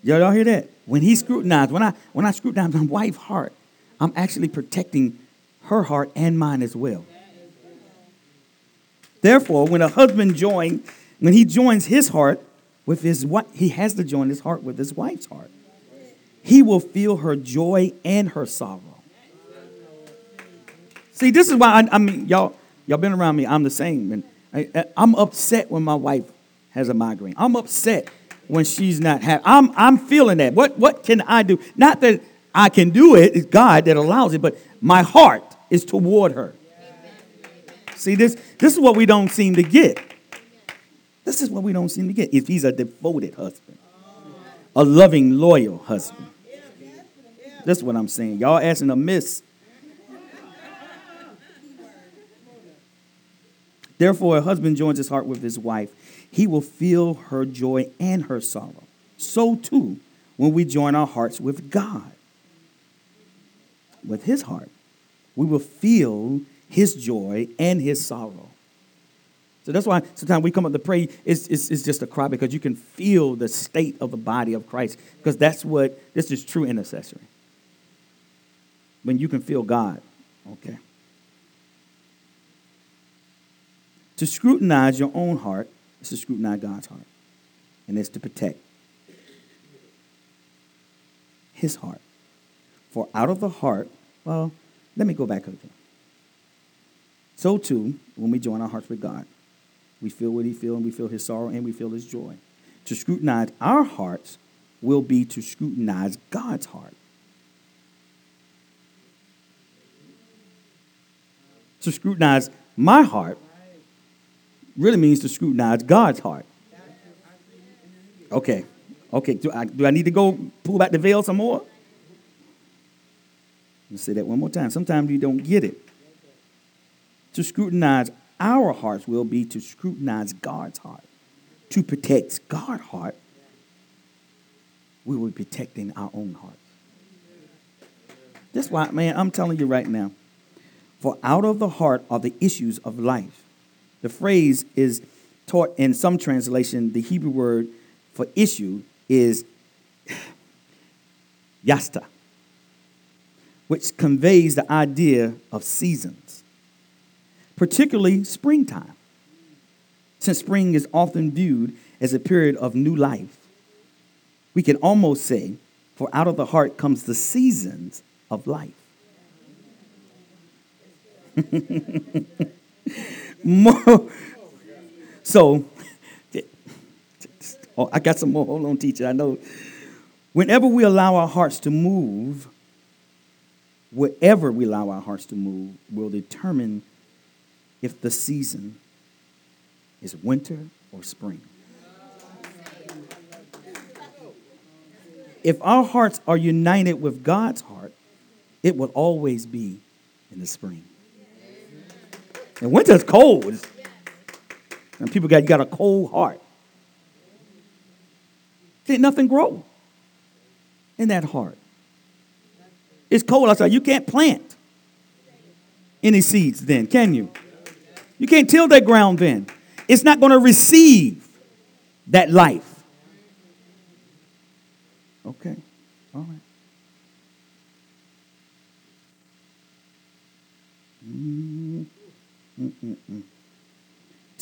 Y'all hear that? When he scrutinized, when I when I scrutinize my wife's heart, I'm actually protecting her heart and mine as well. Therefore, when a husband joins, when he joins his heart with his wife, he has to join his heart with his wife's heart. He will feel her joy and her sorrow. See, this is why I, I mean, y'all, Y'all been around me. I'm the same. And I, am upset when my wife has a migraine. I'm upset when she's not happy. I'm, I'm feeling that. What, what can I do? Not that I can do it, it's God that allows it, but my heart is toward her. See, this, this is what we don't seem to get. This is what we don't seem to get. If he's a devoted husband, a loving, loyal husband. That's what I'm saying. Y'all asking a Therefore, a husband joins his heart with his wife. He will feel her joy and her sorrow. So too, when we join our hearts with God, with his heart, we will feel his joy and his sorrow. So that's why sometimes we come up to pray, it's, it's, it's, just a cry because you can feel the state of the body of Christ because that's what, this is true intercessory. When you can feel God, okay. To scrutinize your own heart is to scrutinize God's heart, and it's to protect his heart. For out of the heart, well, let me go back again. So too, when we join our hearts with God, we feel what he feels, and we feel his sorrow, and we feel his joy. To scrutinize our hearts will be to scrutinize God's heart. To scrutinize my heart really means to scrutinize God's heart. Okay. Okay. Do I, do I need to go pull back the veil some more? Let me say that one more time. Sometimes you don't get it. To scrutinize our hearts will be to scrutinize God's heart. To protect God's heart, we will be protecting our own hearts. That's why, man, I'm telling you right now. For out of the heart are the issues of life. The phrase is taught in some translation, the Hebrew word for issue is yasta, which conveys the idea of seasons, particularly springtime, since spring is often viewed as a period of new life. We can almost say, for out of the heart comes the seasons of life. More, so, oh, I got some more. Hold on, teacher. I know. Whenever we allow our hearts to move, wherever we allow our hearts to move, will determine if the season is winter or spring. If our hearts are united with God's heart, it will always be in the spring. And winter's cold. And people got, got a cold heart. Can't nothing grow in that heart. It's cold outside. You can't plant any seeds then, can you? You can't till that ground then. It's not going to receive that life. Okay. All right.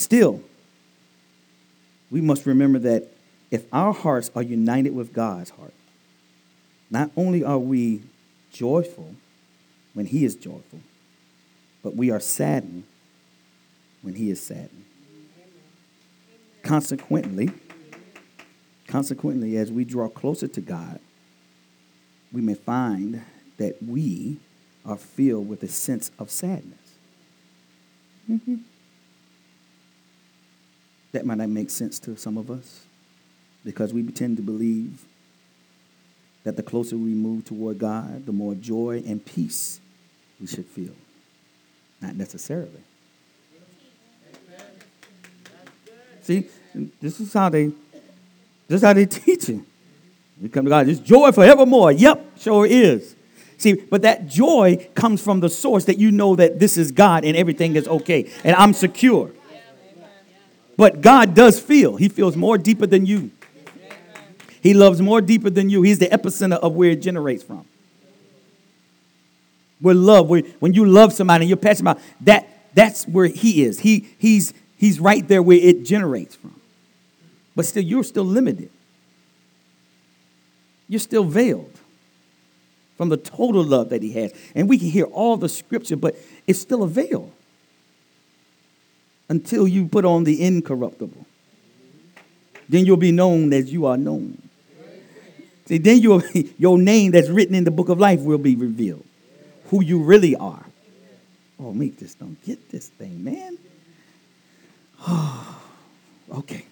Still, we must remember that if our hearts are united with God's heart, not only are we joyful when He is joyful, but we are saddened when He is saddened. Consequently, consequently, as we draw closer to God, we may find that we are filled with a sense of sadness. Mm-hmm. That might not make sense to some of us because we tend to believe that the closer we move toward God, the more joy and peace we should feel. Not necessarily. See, this is how they this is how they teach it. We come to God, it's joy forevermore. Yep, sure is. See, but that joy comes from the source that you know that this is God and everything is okay and I'm secure. But God does feel. He feels more deeper than you. He loves more deeper than you. He's the epicenter of where it generates from. Where love, where, when you love somebody and you're passionate about that, that's where he is. He, he's, he's right there where it generates from. But still, you're still limited. You're still veiled from the total love that he has. And we can hear all the scripture, but it's still a veil until you put on the incorruptible. Then you'll be known as you are known. See, then your, your name that's written in the book of life will be revealed. Who you really are. Oh, me just don't get this thing, man. Oh, okay.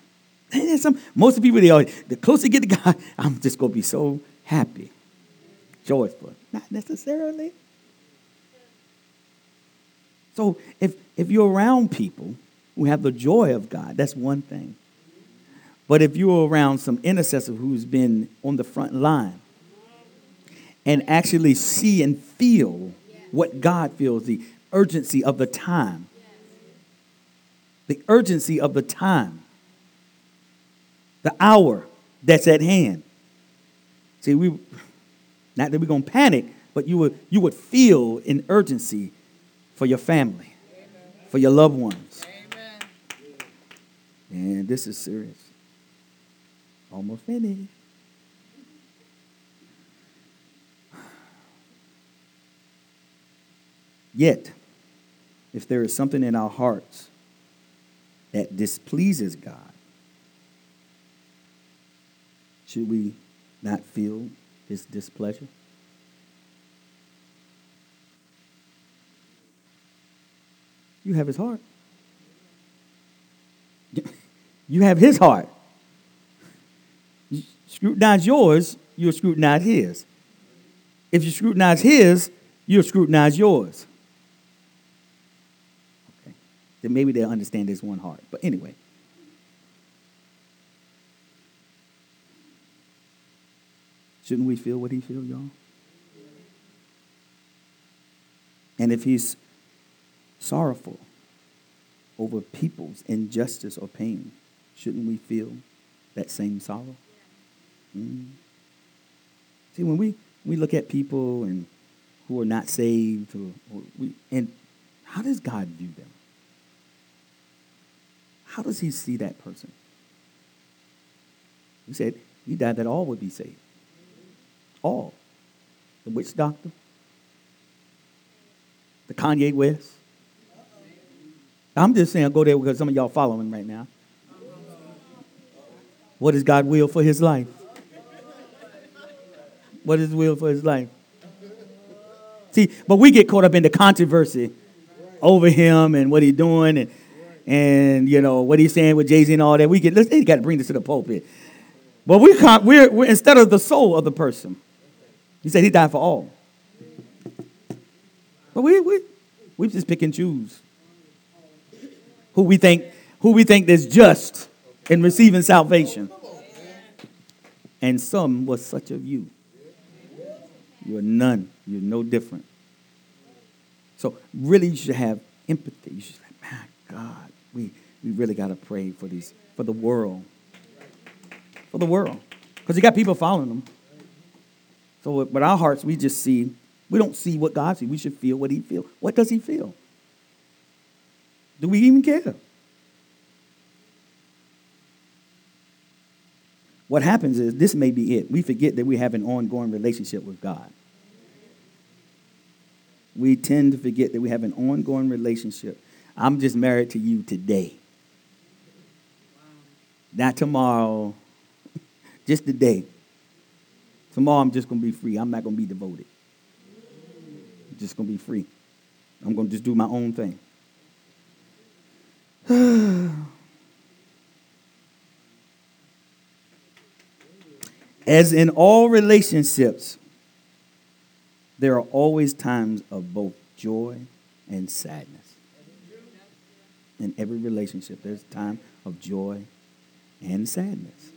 Some, most of the people, they are, the closer you get to God, I'm just going to be so happy joyful. Not necessarily. So if, if you're around people who have the joy of God, that's one thing. But if you're around some intercessor who's been on the front line and actually see and feel what God feels, the urgency of the time, the urgency of the time, the hour that's at hand. See, we not that we're to panic, but you would, you would feel an urgency for your family, Amen. for your loved ones. Amen. And this is serious. Almost finished. Yet, if there is something in our hearts that displeases God, should we not feel his displeasure? You have his heart. You have his heart. scrutinize yours, you'll scrutinize his. If you scrutinize his, you'll scrutinize yours. Okay. Then maybe they'll understand this one heart. But anyway. Shouldn't we feel what he feels, y'all? And if he's sorrowful over people's injustice or pain, shouldn't we feel that same sorrow? Mm. See, when we, we look at people and who are not saved, or, or we, and how does God view them? How does he see that person? He said he died that all would be saved. All. The witch doctor, the Kanye West. I'm just saying, go there because some of y'all following right now. What is God will for his life? What is will for his life? See, but we get caught up in the controversy over him and what he's doing and and you know what he's saying with Jay Z and all that. We get let's got to bring this to the pulpit. But we can't. We're, we're instead of the soul of the person. He said he died for all. But we we we just pick and choose who we think who we think is just in receiving salvation. And some was such of you. You're none. You're no different. So really you should have empathy. You should say, man, God, we, we really got to pray for these, for the world. For the world. Because you got people following them. So with our hearts, we just see, we don't see what God sees. We should feel what he feels. What does he feel? Do we even care? What happens is this may be it. We forget that we have an ongoing relationship with God. We tend to forget that we have an ongoing relationship. I'm just married to you today. Not tomorrow, just today. Tomorrow I'm just going to be free. I'm not going to be devoted. I'm just going to be free. I'm going to just do my own thing. As in all relationships, there are always times of both joy and sadness. In every relationship, there's a time of joy and sadness.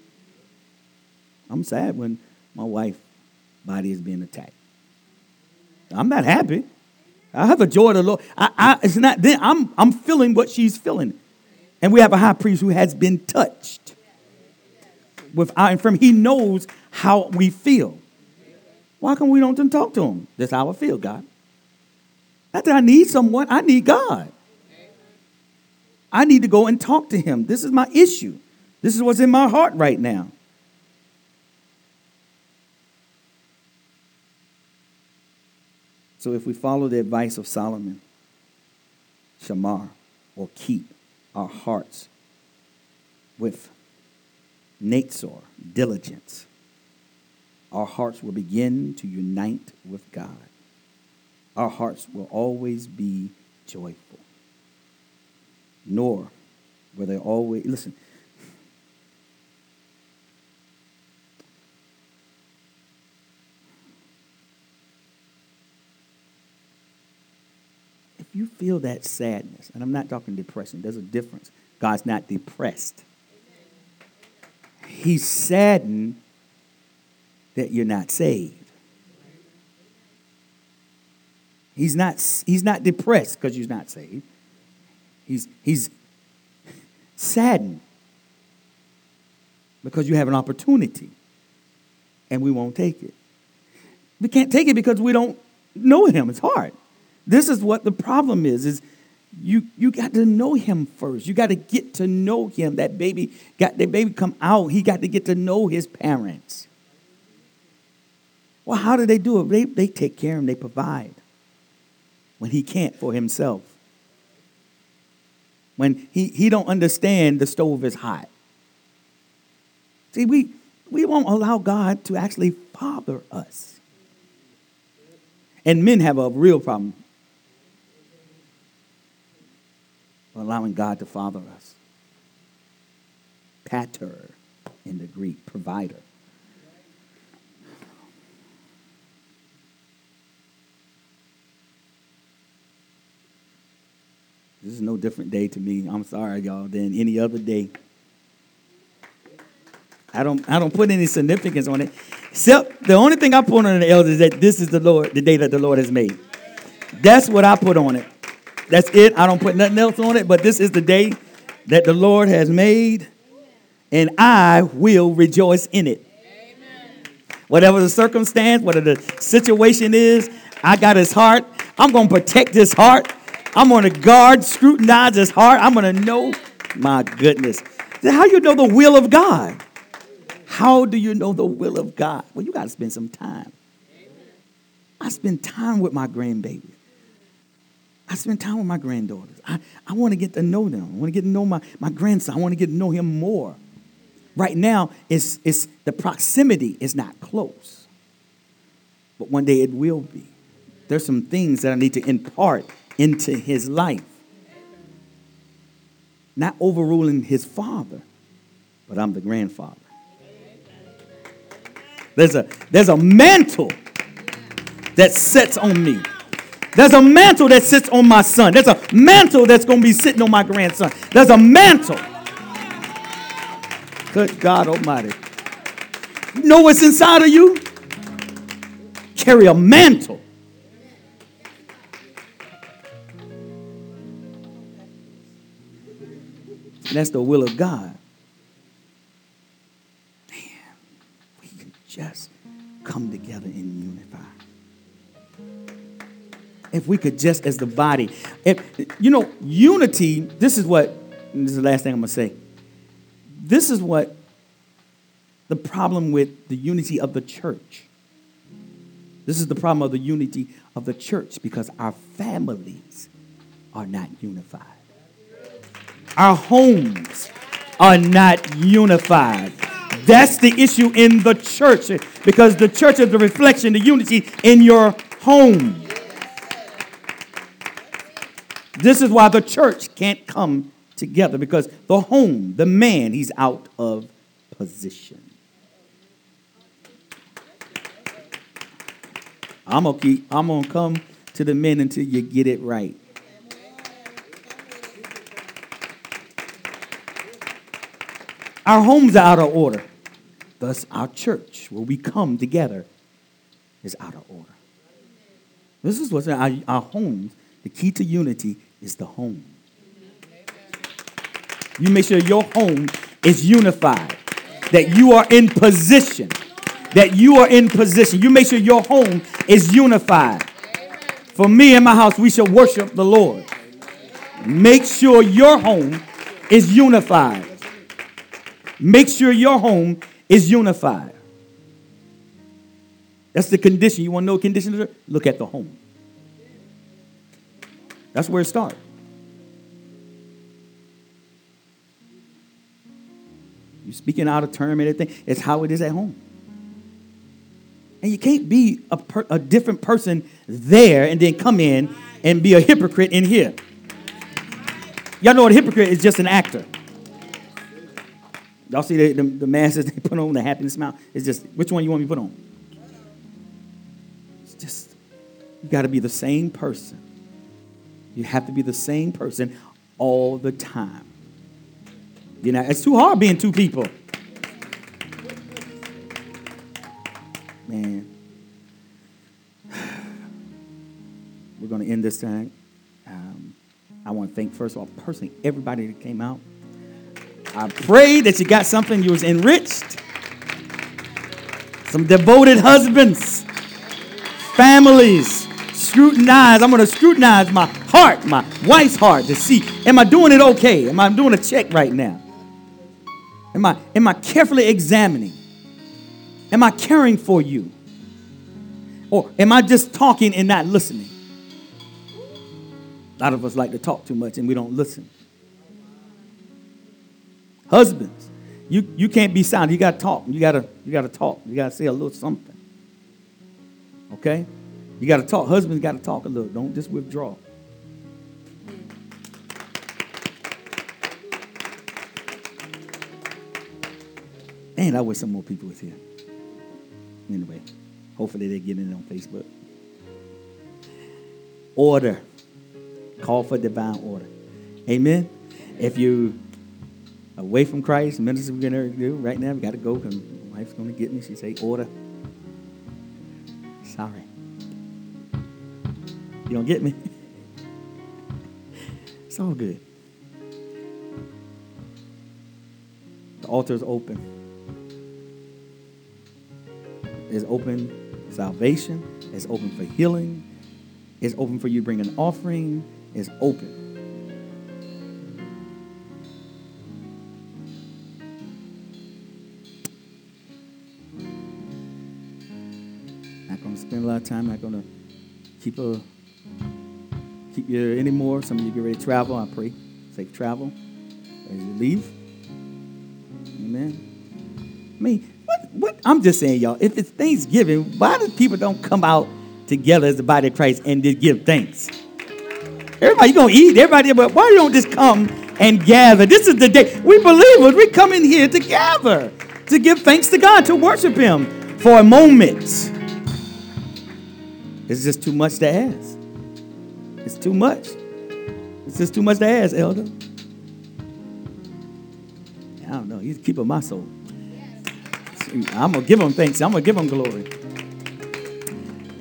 I'm sad when my wife's body is being attacked. I'm not happy. I have a joy of the Lord. I, I, it's not then I'm I'm feeling what she's feeling. And we have a high priest who has been touched with uh, our infirmity. He knows how we feel. Why come we don't talk to him? That's how I feel, God. Not that I need someone, I need God. I need to go and talk to him. This is my issue. This is what's in my heart right now. So if we follow the advice of Solomon, Shamar, or keep our hearts with Natsor, diligence, our hearts will begin to unite with God. Our hearts will always be joyful. Nor will they always, listen, you feel that sadness, and I'm not talking depression, there's a difference. God's not depressed. He's saddened that you're not saved. He's not, he's not depressed because you're not saved. He's, he's saddened because you have an opportunity and we won't take it. We can't take it because we don't know him. It's hard. This is what the problem is, is you, you got to know him first. You got to get to know him. That baby got that baby come out. He got to get to know his parents. Well, how do they do it? They, they take care of him, they provide when he can't for himself. When he, he don't understand the stove is hot. See, we, we won't allow God to actually father us. And men have a real problem allowing God to father us. Pater in the Greek, provider. This is no different day to me. I'm sorry, y'all, than any other day. I don't I don't put any significance on it. Except the only thing I put on the elders is that this is the Lord, the day that the Lord has made. That's what I put on it. That's it. I don't put nothing else on it, but this is the day that the Lord has made, and I will rejoice in it. Whatever the circumstance, whatever the situation is, I got his heart. I'm going to protect his heart. I'm going to guard, scrutinize his heart. I'm going to know, my goodness. How you know the will of God? How do you know the will of God? Well, you got to spend some time. I spend time with my grandbaby. I spend time with my granddaughters. I, I want to get to know them. I want to get to know my, my grandson. I want to get to know him more. Right now, it's, it's, the proximity is not close. But one day it will be. There's some things that I need to impart into his life. Not overruling his father, but I'm the grandfather. There's a, there's a mantle that sets on me. There's a mantle that sits on my son. There's a mantle that's going to be sitting on my grandson. There's a mantle. Good God Almighty. You know what's inside of you? Carry a mantle. That's the will of God. Man, we can just come together in unify. If we could just, as the body, if you know, unity. This is what. This is the last thing I'm gonna say. This is what the problem with the unity of the church. This is the problem of the unity of the church because our families are not unified. Our homes are not unified. That's the issue in the church because the church is the reflection, the unity in your home. This is why the church can't come together because the home, the man, he's out of position. I'm gonna keep, I'm gonna come to the men until you get it right. Our homes are out of order. Thus, our church, where we come together, is out of order. This is what's our, our homes. The key to unity is the home. You make sure your home is unified, that you are in position, that you are in position. You make sure your home is unified. For me and my house, we shall worship the Lord. Make sure your home is unified. Make sure your home is unified. That's the condition. You want to know conditions? Look at the home. That's where it starts. You're speaking out of term and everything. It's how it is at home. And you can't be a, per, a different person there and then come in and be a hypocrite in here. Y'all know what a hypocrite is just an actor. Y'all see the, the, the masks they put on, the happiness smile? It's just, which one you want me to put on? It's just, you got to be the same person. You have to be the same person all the time. You know, it's too hard being two people. Man. We're going to end this time. Um, I want to thank, first of all, personally, everybody that came out. I pray that you got something you was enriched. Some devoted husbands, families, scrutinize. I'm going to scrutinize my heart, my wife's heart, to see, am I doing it okay? Am I doing a check right now? Am I, am I carefully examining? Am I caring for you? Or am I just talking and not listening? A lot of us like to talk too much and we don't listen. Husbands, you, you can't be silent. You gotta talk. You gotta you gotta talk. You gotta say a little something. Okay? You gotta talk. Husbands gotta talk a little. Don't just withdraw. Man, I wish some more people was here. Anyway, hopefully they get in on Facebook. Order. Call for divine order. Amen. If you away from Christ, ministers we're gonna do right now, we gotta go because my wife's gonna get me. She say, order. Sorry. You don't get me? It's all good. The altar is open. It's open salvation. It's open for healing. It's open for you to bring an offering. It's open. Not going to spend a lot of time. Not going to keep a keep you anymore. Some of you get ready to travel. I pray safe travel as you leave. Amen. I mean, what, what? I'm just saying, y'all. If it's Thanksgiving, why do people don't come out together as the body of Christ and just give thanks? Everybody, gonna eat. Everybody, but why don't just come and gather? This is the day we believers. We come in here to gather to give thanks to God to worship Him for a moment. It's just too much to ask. Too much. It's just too much to ask, Elder. I don't know. He's keeping my soul. I'm gonna give him thanks. I'm gonna give him glory.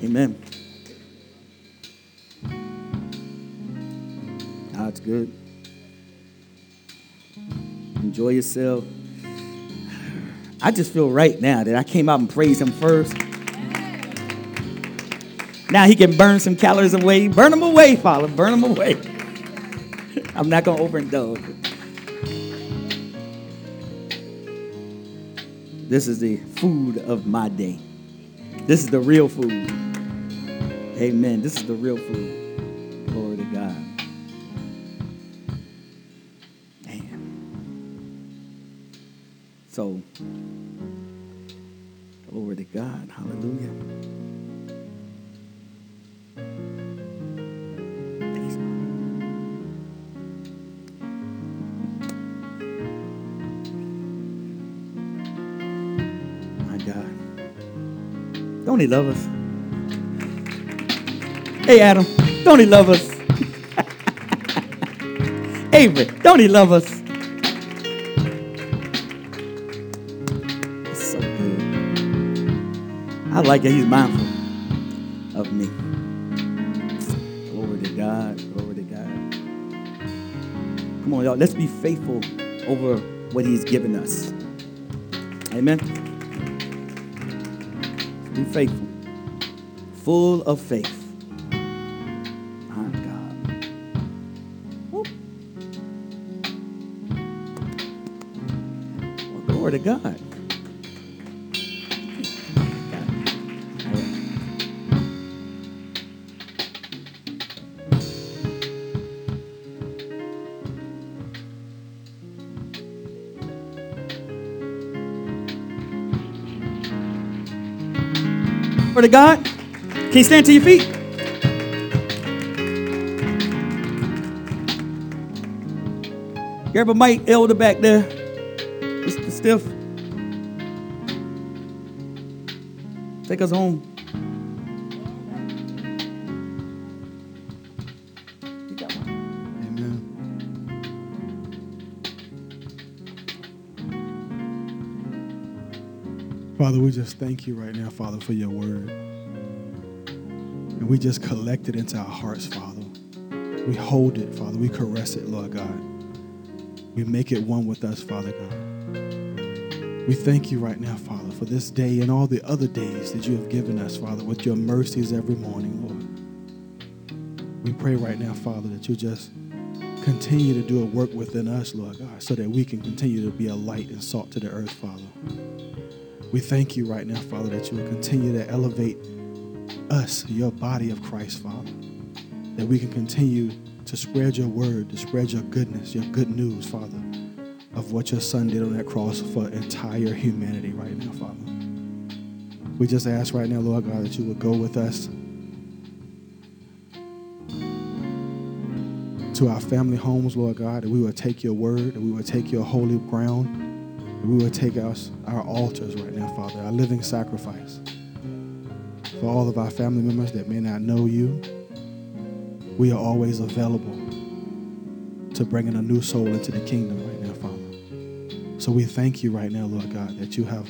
Amen. God's good. Enjoy yourself. I just feel right now that I came out and praised him first. Now he can burn some calories away. Burn them away, Father. Burn them away. I'm not going to overindulge. This is the food of my day. This is the real food. Amen. This is the real food. Glory to God. Man. So, glory to God. Hallelujah. Don't he love us? Hey, Adam, don't he love us? Avery, don't he love us? It's so good. I like it. He's mindful of me. Glory to God. Glory to God. Come on, y'all. Let's be faithful over what He's given us. Amen. Be faithful. Full of faith. My God. Woo. Well, glory to God. To God. Can you stand to your feet? Grab a mic, elder back there. Mr. Stiff. Take us home. Father, we just thank you right now, Father, for your word. And we just collect it into our hearts, Father. We hold it, Father. We caress it, Lord God. We make it one with us, Father God. We thank you right now, Father, for this day and all the other days that you have given us, Father, with your mercies every morning, Lord. We pray right now, Father, that you just continue to do a work within us, Lord God, so that we can continue to be a light and salt to the earth, Father. We thank you right now, Father, that you will continue to elevate us, your body of Christ, Father, that we can continue to spread your word, to spread your goodness, your good news, Father, of what your son did on that cross for entire humanity right now, Father. We just ask right now, Lord God, that you would go with us to our family homes, Lord God, that we will take your word, that we will take your holy ground, we will take us our altars right now, Father, our living sacrifice. For all of our family members that may not know you, we are always available to bringing a new soul into the kingdom right now, Father. So we thank you right now, Lord God, that you have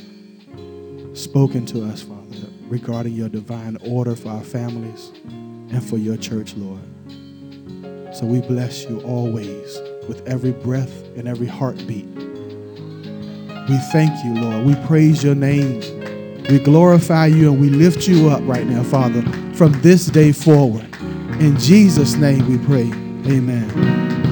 spoken to us, Father, regarding your divine order for our families and for your church, Lord. So we bless you always with every breath and every heartbeat. We thank you, Lord. We praise your name. We glorify you and we lift you up right now, Father, from this day forward. In Jesus' name we pray. Amen.